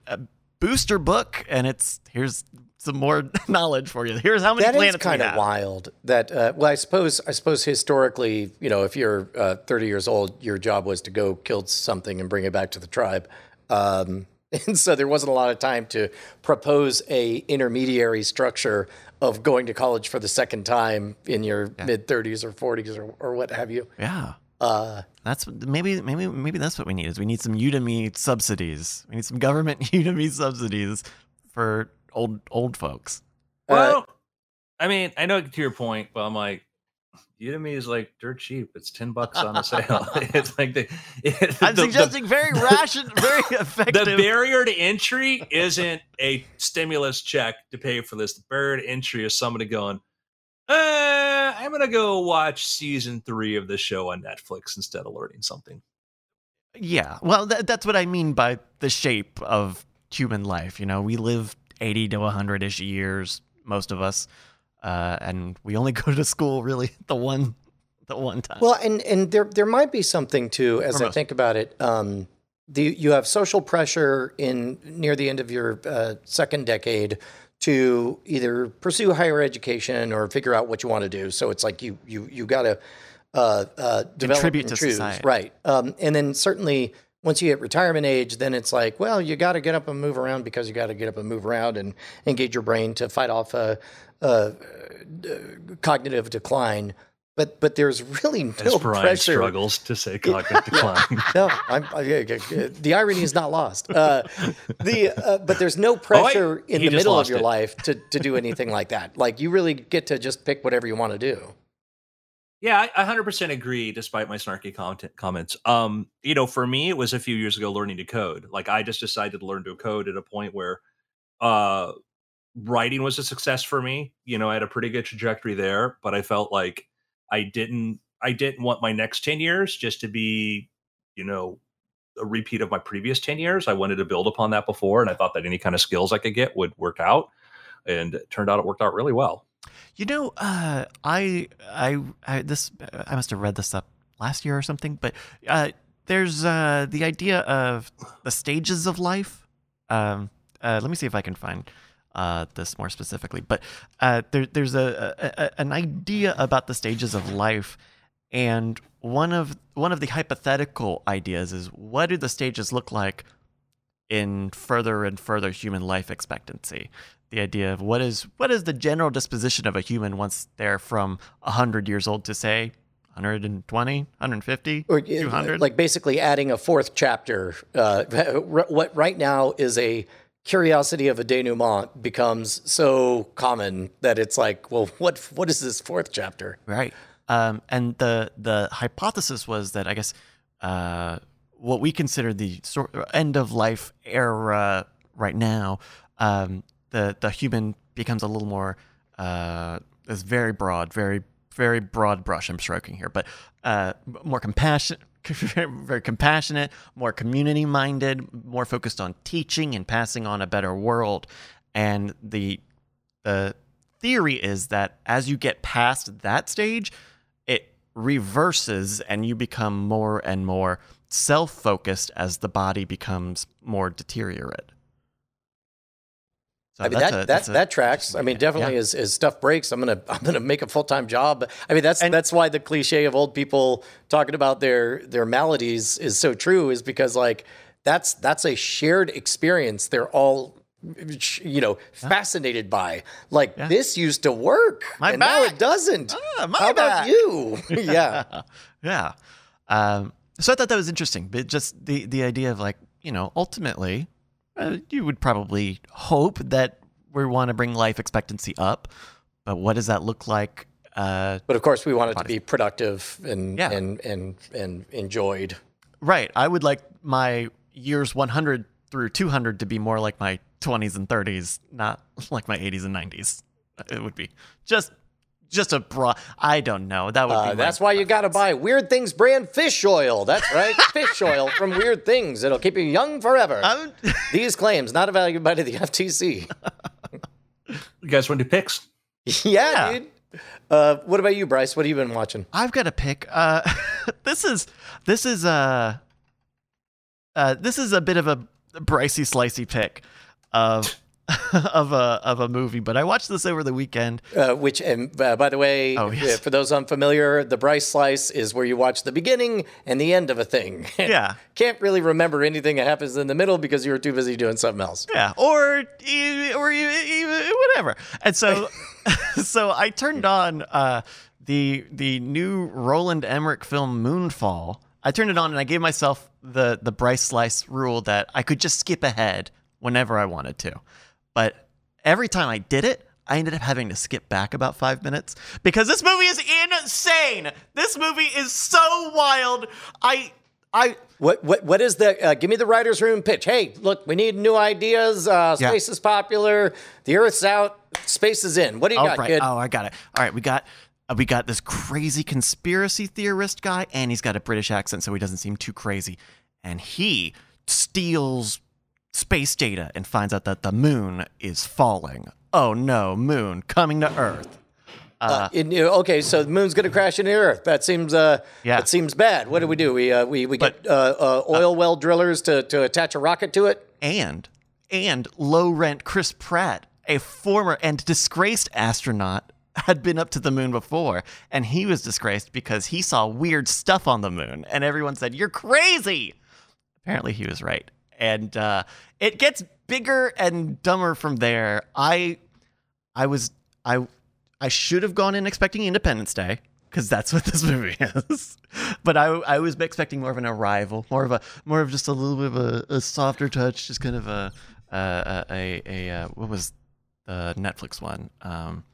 Speaker 4: uh, booster book, and it's here's some more knowledge for you. Here's how many
Speaker 3: That is
Speaker 4: planets
Speaker 3: kind of wild. That uh, well, I suppose I suppose historically, you know, if you're uh, 30 years old, your job was to go kill something and bring it back to the tribe. Um, and so there wasn't a lot of time to propose a intermediary structure of going to college for the second time in your mid 30s or 40s or, or what have you.
Speaker 4: Yeah.
Speaker 3: Uh,
Speaker 4: That's maybe maybe maybe that's what we need is we need some Udemy subsidies. We need some government Udemy subsidies for old old folks.
Speaker 3: Uh,
Speaker 2: Well, I mean, I know to your point, but I'm like, Udemy is like dirt cheap. It's ten bucks on a sale. it's like the, it,
Speaker 4: I'm
Speaker 2: the- the-
Speaker 4: suggesting very ration, very effective.
Speaker 2: the barrier to entry isn't a stimulus check to pay for this. The barrier to entry is somebody going, uh, I'm gonna go watch season three of the show on Netflix instead of learning something.
Speaker 4: Yeah. Well, th- that's what I mean by the shape of human life. You know, we live 80 to 100 ish years, most of us, uh, and we only go to school really the one, the one time.
Speaker 3: Well, and and there there might be something too, as I think about it. Um, the you have social pressure in near the end of your uh, second decade to either pursue higher education or figure out what you want to do. So it's like you you you got to uh, uh, develop
Speaker 4: Contribute
Speaker 3: and
Speaker 4: to
Speaker 3: choose,
Speaker 4: society.
Speaker 3: right? Um, and then certainly once you hit retirement age, then it's like, well, you got to get up and move around because you got to get up and move around and engage your brain to fight off a, a, cognitive decline. But but there's really no
Speaker 2: As Brian
Speaker 3: pressure.
Speaker 2: struggles to say cognitive decline.
Speaker 3: No, I'm, I, I- the irony is not lost. Uh, the uh, but there's no pressure in the middle of your
Speaker 2: it.
Speaker 3: life to to do anything like that. Like you really get to just pick whatever you want to do.
Speaker 2: Yeah, I 100% agree, despite my snarky content comments. Um, you know, for me, it was a few years ago learning to code. Like, I just decided to learn to code at a point where uh, writing was a success for me. You know, I had a pretty good trajectory there, but I felt like I didn't. I didn't want my next 10 years just to be, you know, a repeat of my previous 10 years. I wanted to build upon that before. And I thought that any kind of skills I could get would work out. And it turned out it worked out really well.
Speaker 4: You know, uh, I, I, I, this, I must have read this up last year or something, but uh, there's uh, the idea of the stages of life. Um, uh, let me see if I can find uh, this more specifically. But uh, there, there's a, a, an idea about the stages of life, and one of one of the hypothetical ideas is what do the stages look like in further and further human life expectancy? The idea of what is what is the general disposition of a human once they're from hundred years old to say 120, 150,
Speaker 3: or
Speaker 4: 200?
Speaker 3: like basically adding a fourth chapter. Uh, what right now is a curiosity of a denouement becomes so common that it's like, well, what what is this fourth chapter?
Speaker 4: Right. Um, and the the hypothesis was that I guess uh, what we consider the sort of end of life era right now, um, the the human becomes a little more uh, is very broad, very very broad brush I'm stroking here, but uh, more compassionate. Very compassionate, more community minded, more focused on teaching and passing on a better world. And the the theory is that as you get past that stage, it reverses and you become more and more self focused as the body becomes more deteriorate. So
Speaker 3: I mean that
Speaker 4: a-
Speaker 3: that
Speaker 4: a-
Speaker 3: that tracks. I mean, definitely
Speaker 4: Yeah.
Speaker 3: as, as stuff breaks, I'm gonna I'm gonna make a full time job. I mean, that's
Speaker 4: And-
Speaker 3: that's why the cliche of old people talking about their their maladies is so true. Is because like that's that's a shared experience. They're all you know fascinated by. Like this used to work,
Speaker 4: My
Speaker 3: and now it doesn't.
Speaker 4: Ah, my
Speaker 3: How about you? yeah.
Speaker 4: yeah. Um, so I thought that was interesting, but just the the idea of like you know ultimately, uh, you would probably hope that we want to bring life expectancy up, but what does that look like? Uh,
Speaker 3: But of course, we want it to be productive and
Speaker 4: Yeah.
Speaker 3: and and and enjoyed.
Speaker 4: right. I would like my years 100 through 200 to be more like my 20s and 30s, not like my 80s and 90s. It would be just just a broad. I don't know. That would
Speaker 3: Uh,
Speaker 4: be. my-
Speaker 3: that's why you got to buy Weird Things brand fish oil. That's right, fish oil from Weird Things. It'll keep you young forever. These claims not evaluated by the FTC.
Speaker 2: You guys want to do picks?
Speaker 3: yeah,
Speaker 4: Yeah.
Speaker 3: dude. Uh, what about you, Bryce? What have you been watching?
Speaker 4: I've got a pick. Uh, this is this is a uh, this is a bit of a Bricey slicey pick of of a of a movie, but I watched this over the weekend.
Speaker 3: Uh, which, and uh, by the way,
Speaker 4: Oh, yes.
Speaker 3: uh, for those unfamiliar, the Bryce slice is where you watch the beginning and the end of a thing.
Speaker 4: Yeah.
Speaker 3: Can't really remember anything that happens in the middle because you were too busy doing something else.
Speaker 4: Yeah, or or whatever. And so, so I turned on uh, the the new Roland Emmerich film Moonfall. I turned it on and I gave myself the the Bryce Slice rule that I could just skip ahead whenever I wanted to. But every time I did it, I ended up having to skip back about five minutes because this movie is insane. This movie is so wild. I I
Speaker 3: What what what is the? Uh, give me the writers' room pitch. Hey, look, we need new ideas. Uh,
Speaker 4: Yeah.
Speaker 3: space is popular. The Earth's out. Space is in. What do you
Speaker 4: Oh
Speaker 3: got,
Speaker 4: right.
Speaker 3: kid?
Speaker 4: Oh, I got it. All right, we got uh, we got this crazy conspiracy theorist guy, and he's got a British accent, so he doesn't seem too crazy. And he steals space data and finds out that the moon is falling. Oh no, moon coming to Earth.
Speaker 3: Uh, in- you okay, so the moon's going to crash into Earth. That seems uh,
Speaker 4: Yeah.
Speaker 3: that seems bad. What do we do? We uh, we we
Speaker 4: But-
Speaker 3: get uh, uh, oil well drillers to to attach a rocket to it.
Speaker 4: and and low rent Chris Pratt, a former and disgraced astronaut, had been up to the moon before, and he was disgraced because he saw weird stuff on the moon, and everyone said you're crazy. Apparently, he was right, and uh, it gets bigger and dumber from there. I, I was I, I should have gone in expecting Independence Day because that's what this movie is. but I, I was expecting more of an arrival, more of a, more of just a little bit of a, a softer touch, just kind of a, a, a, a, uh what was the Netflix one, um,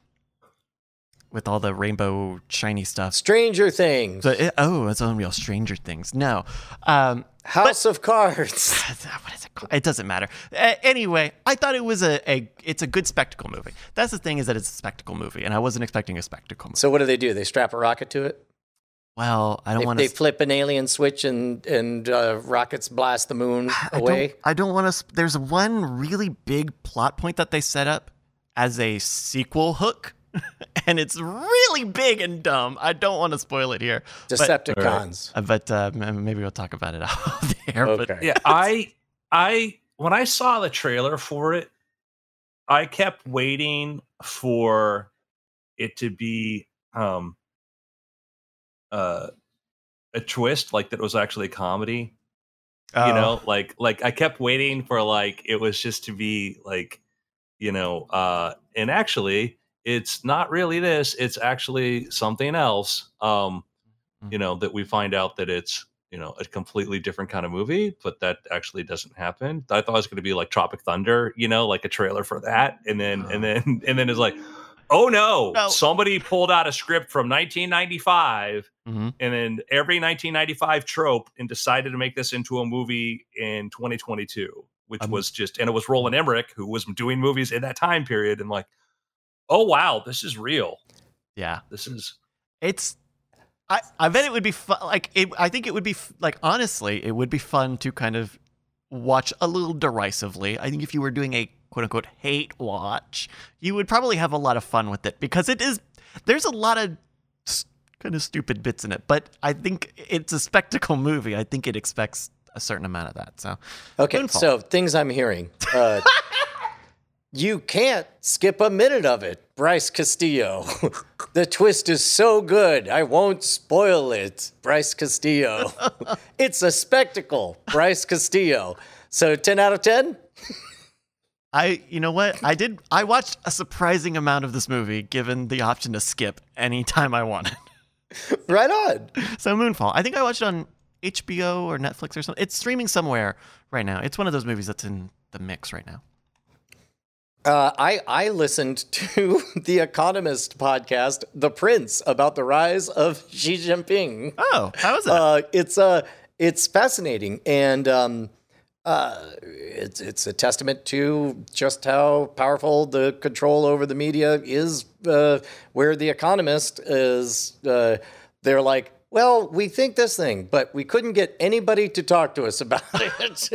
Speaker 4: with all the rainbow shiny stuff.
Speaker 3: Stranger Things,
Speaker 4: So it, oh, it's Unreal Stranger Things. No, um,
Speaker 3: House of Cards.
Speaker 4: what is it called? It doesn't matter. Uh, anyway, I thought it was a, a it's a good spectacle movie. That's the thing is that it's a spectacle movie, and I wasn't expecting a spectacle movie.
Speaker 3: So what do they do? They strap a rocket to it.
Speaker 4: Well, I don't want
Speaker 3: they
Speaker 4: to.
Speaker 3: flip an alien switch and and uh, rockets blast the moon
Speaker 4: I
Speaker 3: away.
Speaker 4: don't, I don't want to. There's one really big plot point that they set up as a sequel hook, and it's really big and dumb. I don't want to spoil it here. But,
Speaker 3: Decepticons.
Speaker 4: uh, but uh, maybe we'll talk about it out there. But
Speaker 3: Okay.
Speaker 2: yeah i i when i saw the trailer for it i kept waiting for it to be um uh a twist like that was actually a comedy you
Speaker 4: Oh,
Speaker 2: know like like i kept waiting for like it was just to be like you know uh and actually it's not really this it's actually something else um you know that we find out that it's you know a completely different kind of movie but that actually doesn't happen i thought it was going to be like tropic thunder you know like a trailer for that and then and then and then it's like oh no,
Speaker 4: No.
Speaker 2: somebody pulled out a script from 1995
Speaker 4: mhm.
Speaker 2: and then every 1995 trope and decided to make this into a movie in 2022 which
Speaker 4: Um,
Speaker 2: was just and it was roland emmerich who was doing movies in that time period and like oh wow this is real
Speaker 4: yeah.
Speaker 2: this is
Speaker 4: It's. I, I bet it would be fun. Like, it, I think it would be f- like honestly, it would be fun to kind of watch a little derisively. I think if you were doing a quote unquote hate watch, you would probably have a lot of fun with it because it is. There's a lot of s- kind of stupid bits in it, but I think it's a spectacle movie. I think it expects a certain amount of that. So
Speaker 3: Okay,
Speaker 4: Moonfall.
Speaker 3: so things I'm hearing. Uh, you can't skip a minute of it, Bryce Castillo. the twist is so good, I won't spoil it, Bryce Castillo. it's a spectacle, Bryce Castillo. So 10 out of 10?
Speaker 4: I, you know what? I did. I watched a surprising amount of this movie, given the option to skip anytime I wanted.
Speaker 3: Right on.
Speaker 4: So Moonfall. I think I watched it on HBO or Netflix or something. It's streaming somewhere right now. It's one of those movies that's in the mix right now.
Speaker 3: Uh, I, I listened to the Economist podcast, The Prince, about the rise of Xi Jinping.
Speaker 4: Oh, how is that?
Speaker 3: Uh, it's uh, it's fascinating, and um, uh, it's it's a testament to just how powerful the control over the media is. Uh, where the Economist is, uh, they're like, well, we think this thing, but we couldn't get anybody to talk to us about it.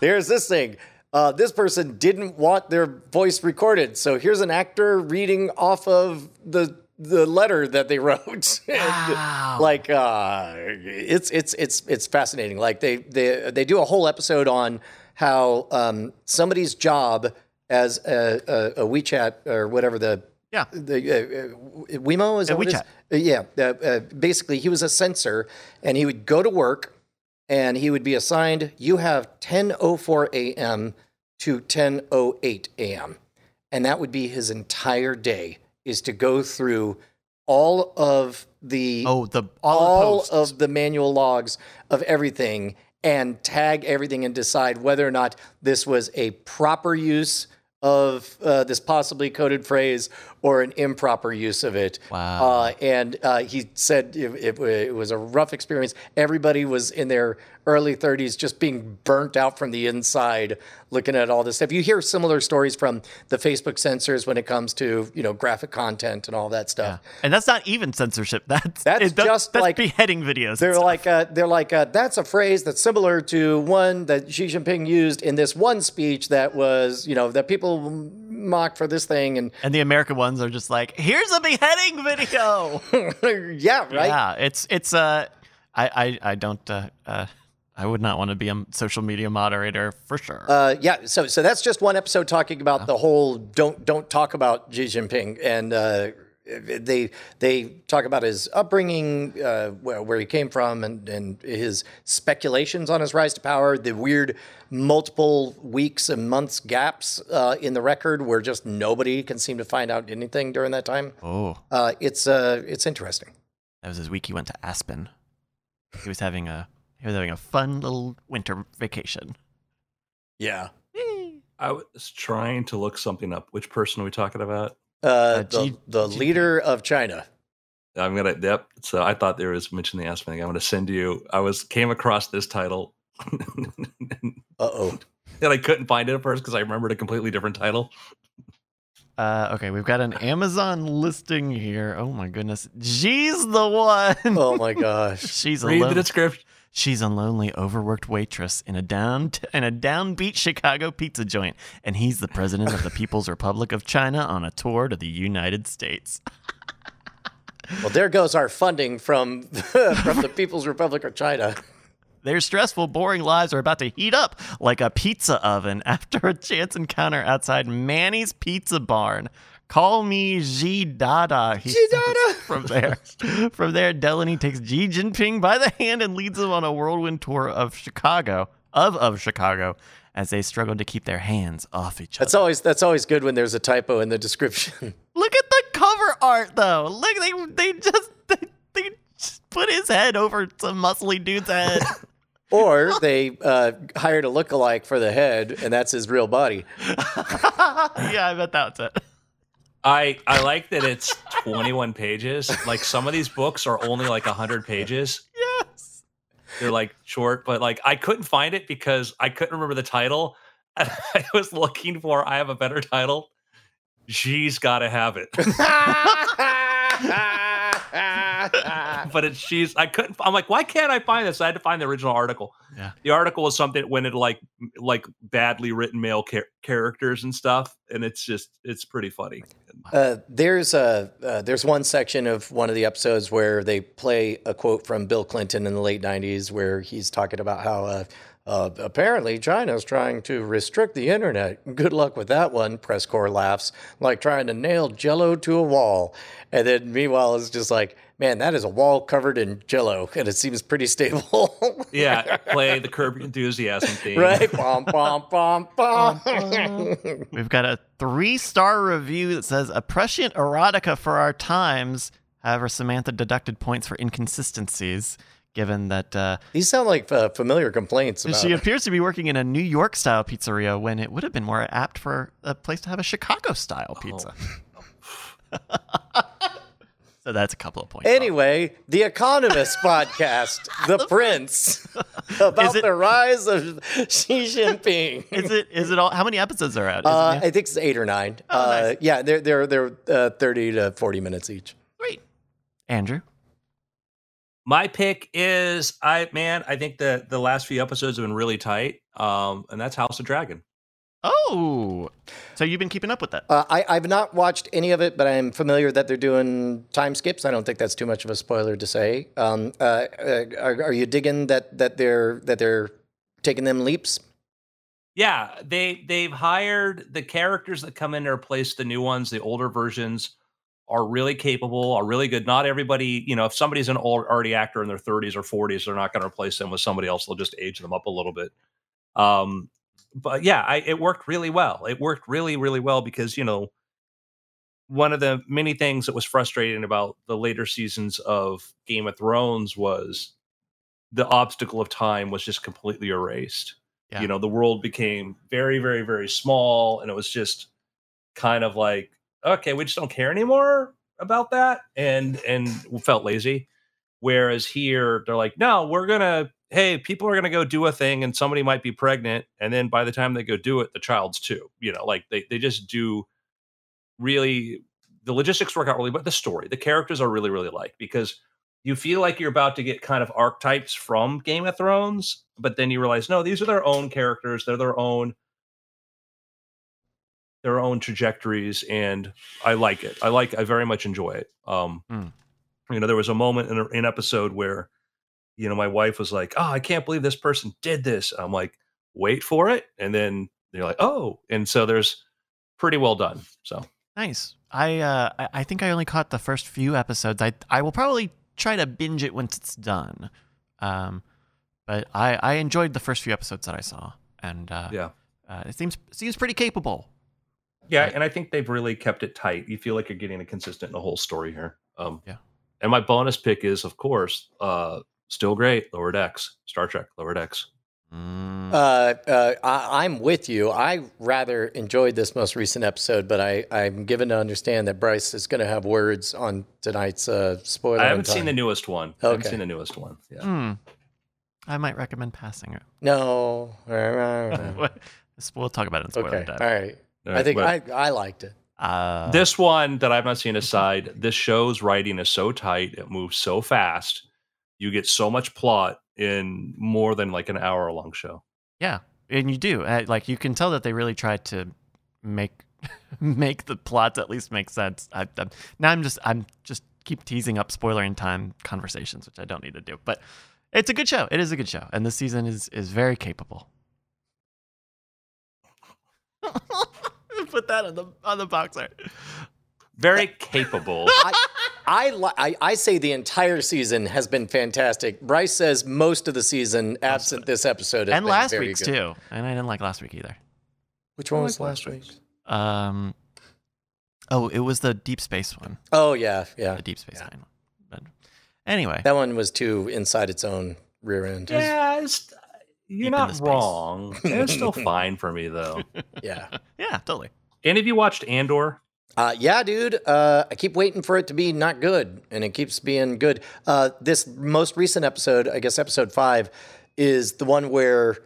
Speaker 3: There's this thing. Uh, this person didn't want their voice recorded, so here's an actor reading off of the the letter that they wrote.
Speaker 4: Wow.
Speaker 3: like uh, it's it's it's it's fascinating. Like they they they do a whole episode on how um, somebody's job as a, a, a WeChat or whatever the
Speaker 4: Yeah.
Speaker 3: the uh, uh, Weibo is that what it is?
Speaker 4: WeChat.
Speaker 3: Uh, yeah. Uh, uh, basically, he was a censor, and he would go to work, and he would be assigned. You have 10:04 a.m. to 10:08 a.m., and that would be his entire day is to go through all of the
Speaker 4: oh, the all,
Speaker 3: all
Speaker 4: posts.
Speaker 3: of the manual logs of everything and tag everything and decide whether or not this was a proper use of uh, this possibly coded phrase or an improper use of it.
Speaker 4: Wow.
Speaker 3: Uh, and uh, he said it, it, it was a rough experience. Everybody was in their early 30s just being burnt out from the inside looking at all this stuff. You hear similar stories from the Facebook censors when it comes to, you know, graphic content and all that stuff.
Speaker 4: and that's not even censorship. That's
Speaker 3: That's
Speaker 4: it- that-
Speaker 3: just
Speaker 4: that's
Speaker 3: like-
Speaker 4: beheading videos.
Speaker 3: They're like, uh, they're like, uh, that's a phrase that's similar to one that Xi Jinping used in this one speech that was, you know, that people mock for this thing, and
Speaker 4: and the American ones are just like, here's a beheading video.
Speaker 3: yeah, right.
Speaker 4: Yeah, it's it's uh, I I I don't uh, uh I would not want to be a social media moderator for sure.
Speaker 3: Uh, yeah, so so that's just one episode talking about the whole don't don't talk about Xi Jinping, and uh, they they talk about his upbringing, uh, where, where he came from, and and his speculations on his rise to power, the weird multiple weeks and months gaps uh, in the record where just nobody can seem to find out anything during that time.
Speaker 4: oh,
Speaker 3: Uh, it's uh, it's interesting.
Speaker 4: that was his week. He went to Aspen. He was having a he was having a fun little winter vacation.
Speaker 3: Yeah.
Speaker 2: I was trying to look something up. Which person are we talking about?
Speaker 3: Uh, the,
Speaker 4: Xi-
Speaker 3: the leader of China.
Speaker 2: I'm gonna. Yep. So I thought there was mention the Aspen. I'm gonna send you. I was came across this title,
Speaker 3: Uh oh.
Speaker 2: And I couldn't find it at first because I remembered a completely different title.
Speaker 4: Uh, okay, we've got an Amazon listing here. Oh my goodness, she's the one.
Speaker 3: Oh my gosh.
Speaker 4: She's a
Speaker 2: Read the description.
Speaker 4: She's a lonely, overworked waitress in a down in a downbeat Chicago pizza joint, and he's the president of the People's Republic of China on a tour to the United States.
Speaker 3: Well, there goes our funding from from the People's Republic of China.
Speaker 4: Their stressful, boring lives are about to heat up like a pizza oven after a chance encounter outside Manny's Pizza Barn. Call me Xi Dada. He
Speaker 3: Xi Dada.
Speaker 4: From there, from there, Delaney takes Xi Jinping by the hand and leads him on a whirlwind tour of Chicago, of of Chicago, as they struggle to keep their hands off each other.
Speaker 3: That's always that's always good when there's a typo in the description.
Speaker 4: Look at the cover art, though. Look, they they just they, they just put his head over some muscly dude's head.
Speaker 3: Or they uh, hired a lookalike for the head, and that's his real body.
Speaker 4: yeah, I bet that's it.
Speaker 2: I I like that it's 21 pages. Like some of these books are only like 100 pages.
Speaker 4: Yes.
Speaker 2: They're like short, but like I couldn't find it because I couldn't remember the title. And I was looking for I have a better title. She's got to have it. but it's she's I couldn't I'm like why can't I find this? I had to find the original article.
Speaker 4: Yeah.
Speaker 2: The article was something that went into like like badly written male char- characters and stuff and it's just it's pretty funny.
Speaker 3: Uh, there's a uh, there's one section of one of the episodes where they play a quote from Bill Clinton in the late '90s, where he's talking about how uh, uh, apparently China's trying to restrict the internet. Good luck with that one. Press corps laughs like trying to nail Jello to a wall, and then meanwhile it's just like, man, that is a wall covered in Jello, and it seems pretty stable.
Speaker 2: Yeah, play the Curb Your Enthusiasm theme.
Speaker 3: right? Bom, bom, bom, bom.
Speaker 4: We've got a three star review that says a prescient erotica for our times. However, Samantha deducted points for inconsistencies, given that uh,
Speaker 3: These sound like uh, familiar complaints. About
Speaker 4: she appears to be working in a New York style pizzeria when it would have been more apt for a place to have a Chicago style pizza. so that's a couple of points. off.
Speaker 3: Anyway, the Economist podcast, The Prince, about
Speaker 4: it-
Speaker 3: the rise of Xi Jinping.
Speaker 4: Is it? Is it all? How many episodes are out?
Speaker 3: Uh,
Speaker 4: it new?
Speaker 3: I think it's eight or nine.
Speaker 4: Oh,
Speaker 3: uh,
Speaker 4: nice.
Speaker 3: Yeah, they're they're they're uh, thirty to forty minutes each.
Speaker 4: Great. Andrew.
Speaker 2: My pick is I man, I think the the last few episodes have been really tight. Um, and that's House of Dragon.
Speaker 4: Oh, so you've been keeping up with that?
Speaker 3: Uh, I, I've not watched any of it, but I'm familiar that they're doing time skips. I don't think that's too much of a spoiler to say. Um, uh, uh, are, are you digging that that they're that they're taking them leaps?
Speaker 2: Yeah, they they've hired the characters that come in to replace the new ones. The older versions are really capable, are really good. Not everybody, you know, if somebody's an old already actor in their 30s or 40s, they're not going to replace them with somebody else. They'll just age them up a little bit. Um, but yeah, I, it worked really well. It worked really, really well because you know one of the many things that was frustrating about the later seasons of Game of Thrones was the obstacle of time was just completely erased.
Speaker 4: Yeah.
Speaker 2: You know, the world became very, very, very small, and it was just kind of like, okay, we just don't care anymore about that, and and felt lazy. Whereas here, they're like, no, we're gonna, hey, people are gonna go do a thing, and somebody might be pregnant, and then by the time they go do it, the child's too. You know, like they they just do really the logistics work out really, but the story, the characters are really, really like because you feel like you're about to get kind of archetypes from Game of Thrones, but then you realize no, these are their own characters, they're their own their own trajectories, and I like it. I like, I very much enjoy it. Um,
Speaker 4: Hmm.
Speaker 2: you know, there was a moment in an episode where, you know, my wife was like, "Oh, I can't believe this person did this." I'm like, "Wait for it," and then they're like, "Oh," and so there's pretty well done. So
Speaker 4: Nice. I uh, I I think I only caught the first few episodes. I I will probably try to binge it once it's done. Um, but I I enjoyed the first few episodes that I saw, and uh,
Speaker 2: yeah.
Speaker 4: uh, it seems seems pretty capable.
Speaker 2: Yeah,
Speaker 4: Right.
Speaker 2: and I think they've really kept it tight. You feel like you're getting a consistent the whole story here. Um,
Speaker 4: Yeah.
Speaker 2: And my bonus pick is, of course, uh, still great. Lower Decks, Star Trek, Lower Decks.
Speaker 4: Mm.
Speaker 3: Uh, uh, I, I'm with you. I rather enjoyed this most recent episode, but I, I'm given to understand that Bryce is going to have words on tonight's uh, spoiler.
Speaker 2: I haven't seen the newest one. I haven't seen the newest one. Yeah.
Speaker 4: Hmm. I might recommend passing it.
Speaker 3: No.
Speaker 4: we'll talk about it in spoiler
Speaker 3: okay.
Speaker 4: time.
Speaker 3: All right.
Speaker 2: All
Speaker 3: I think
Speaker 2: but-
Speaker 3: I, I liked it.
Speaker 4: Uh,
Speaker 2: this one that I've not seen aside, this show's writing is so tight, it moves so fast, you get so much plot in more than like an hour long show.
Speaker 4: Yeah, and you do. Uh, Like you can tell that they really tried to make make the plots at least make sense. I, I'm, now I'm just I'm just keep teasing up spoiler in time conversations, which I don't need to do. But it's a good show. It is a good show, and this season is is very capable. Put that on the on the box art.
Speaker 2: Very capable.
Speaker 3: I, I, li- I I say the entire season has been fantastic. Bryce says most of the season, absent this episode, has
Speaker 4: and
Speaker 3: been
Speaker 4: last
Speaker 3: very
Speaker 4: week's
Speaker 3: good.
Speaker 4: too. And I didn't like last week either.
Speaker 3: Which one was
Speaker 2: like
Speaker 3: last
Speaker 2: last
Speaker 3: week?
Speaker 4: Um, oh, it was the deep space one.
Speaker 3: Oh yeah, yeah.
Speaker 4: The deep space nine one. But anyway,
Speaker 3: That one was too inside its own rear end.
Speaker 2: yeah, it's,
Speaker 4: deep
Speaker 2: you're not
Speaker 4: the space.
Speaker 2: wrong. It's still fine for me though.
Speaker 3: Yeah.
Speaker 4: yeah, totally.
Speaker 2: Any of you watched Andor?
Speaker 3: Uh, yeah, dude. Uh, I keep waiting for it to be not good, and it keeps being good. Uh, this most recent episode, I guess episode five, is the one where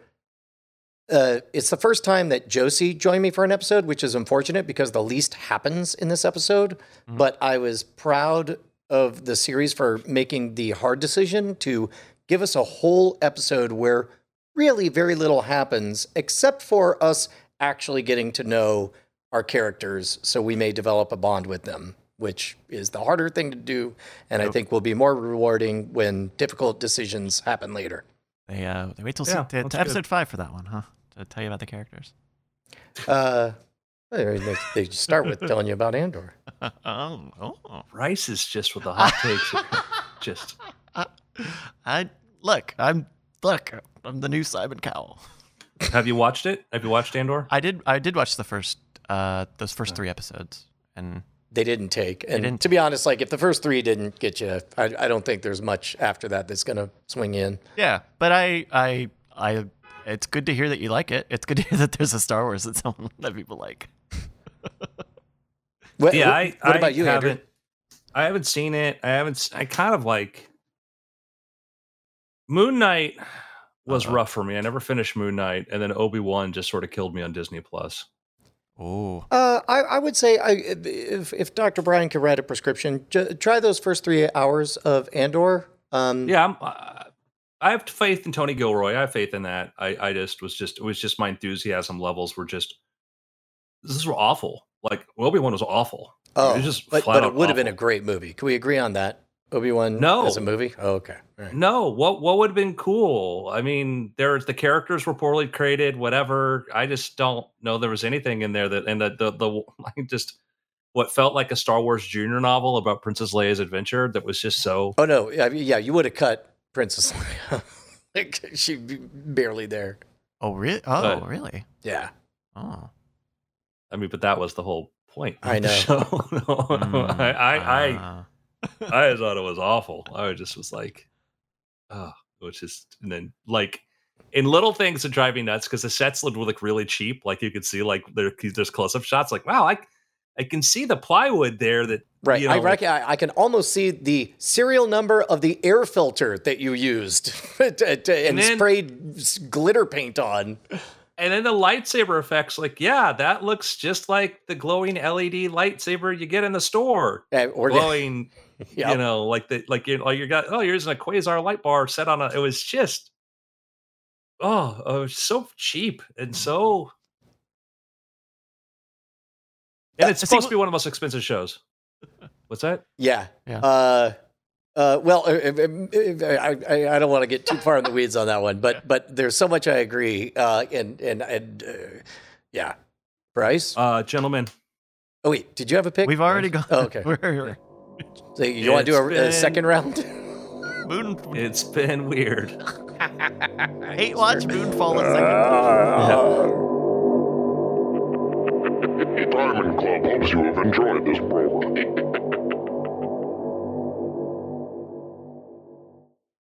Speaker 3: uh, it's the first time that Josie joined me for an episode, which is unfortunate because the least happens in this episode. But I was proud of the series for making the hard decision to give us a whole episode where really very little happens, except for us actually getting to know our characters so we may develop a bond with them, which is the harder thing to do. And I think will be more rewarding when difficult decisions happen later.
Speaker 4: They uh they wait till,
Speaker 2: Yeah,
Speaker 4: se- to,
Speaker 2: that's
Speaker 4: to episode five for that one, huh? To tell you about the characters.
Speaker 3: Uh, they they start with telling you about Andor.
Speaker 4: oh, oh.
Speaker 2: Rice is just with the hot takes. just
Speaker 4: I look. I'm look. I'm the new Simon Cowell.
Speaker 2: have you watched it? Have you watched Andor?
Speaker 4: I did. I did watch the first uh those first three episodes, and
Speaker 3: They didn't take. And
Speaker 4: didn't
Speaker 3: to be honest, like if the first three didn't get you, I, I don't think there's much after that that's going to swing in.
Speaker 4: yeah. But I I I. It's good to hear that you like it. It's good to hear that there's a Star Wars that someone that people like.
Speaker 3: What,
Speaker 2: yeah,
Speaker 3: what,
Speaker 2: I,
Speaker 3: what
Speaker 2: I
Speaker 3: about you,
Speaker 2: haven't, I haven't seen it. I haven't. I kind of like Moon Knight was
Speaker 4: Uh-oh.
Speaker 2: rough for me. I never finished Moon Knight, and then Obi Wan just sort of killed me on Disney Plus.
Speaker 4: Oh,
Speaker 3: Uh, I, I would say I, if, if Dr. Brian could write a prescription, ju- try those first three hours of Andor. Um,
Speaker 2: Yeah, I'm, uh, I have faith in Tony Gilroy. I have faith in that. I, I just was just it was just my enthusiasm levels were just this is awful. Like Obi Wan was awful.
Speaker 3: Oh,
Speaker 2: it was just
Speaker 3: but,
Speaker 2: flat
Speaker 3: but it would have been a great movie. Can we agree on that? Obi Wan
Speaker 2: No.
Speaker 3: as a movie? Oh, okay. All right.
Speaker 2: No, what what would have been cool? I mean, there's the characters were poorly created, whatever. I just don't know there was anything in there that and the the, the like just what felt like a Star Wars Junior novel about Princess Leia's adventure that was just so
Speaker 3: Oh no, yeah, yeah, you would have cut Princess Leia. Like, She'd be barely there.
Speaker 4: oh, really? Oh,
Speaker 2: But-
Speaker 4: really?
Speaker 3: Yeah.
Speaker 4: Oh,
Speaker 2: I mean, but that was the whole point. of
Speaker 3: I
Speaker 2: the
Speaker 3: know.
Speaker 2: show. No,
Speaker 4: Mm,
Speaker 2: I I, I
Speaker 4: uh,
Speaker 2: I thought it was awful. I just was like, oh, it was just, and then like in little things that drive me nuts because the sets looked like really cheap. Like you could see like there, there's close up shots. Like wow, I I can see the plywood there. That
Speaker 3: Right.
Speaker 2: you
Speaker 3: I
Speaker 2: know,
Speaker 3: reckon I, I can almost see the serial number of the air filter that you used to, to- and,
Speaker 2: And then-
Speaker 3: sprayed glitter paint on.
Speaker 2: and then the lightsaber effects. Like yeah, that looks just like the glowing LED lightsaber you get in the store.
Speaker 3: Uh, or
Speaker 2: Glowing,
Speaker 3: yeah.
Speaker 2: you know, like the like you like you got oh, here's a quasar light bar set on a. It was just oh, it was so cheap and so. And it's
Speaker 4: See,
Speaker 2: supposed
Speaker 4: wh-
Speaker 2: to be one of the most expensive shows. What's that?
Speaker 3: Yeah.
Speaker 4: Yeah.
Speaker 3: Uh, uh, well, uh, uh, uh, I, I, I don't want to get too far in the weeds on that one, but but there's so much I agree. Uh, and and and uh, yeah, Bryce.
Speaker 2: Uh, gentlemen,
Speaker 3: oh wait, did you have a pick?
Speaker 4: we've already gone.
Speaker 3: Oh, okay.
Speaker 4: We're, we're-
Speaker 3: So you want to do a,
Speaker 2: It's
Speaker 3: a second round?
Speaker 4: Moon.
Speaker 2: it's been weird.
Speaker 4: Hate watch Moonfall in second.
Speaker 7: Diamond ah. Club hopes you have enjoyed this program.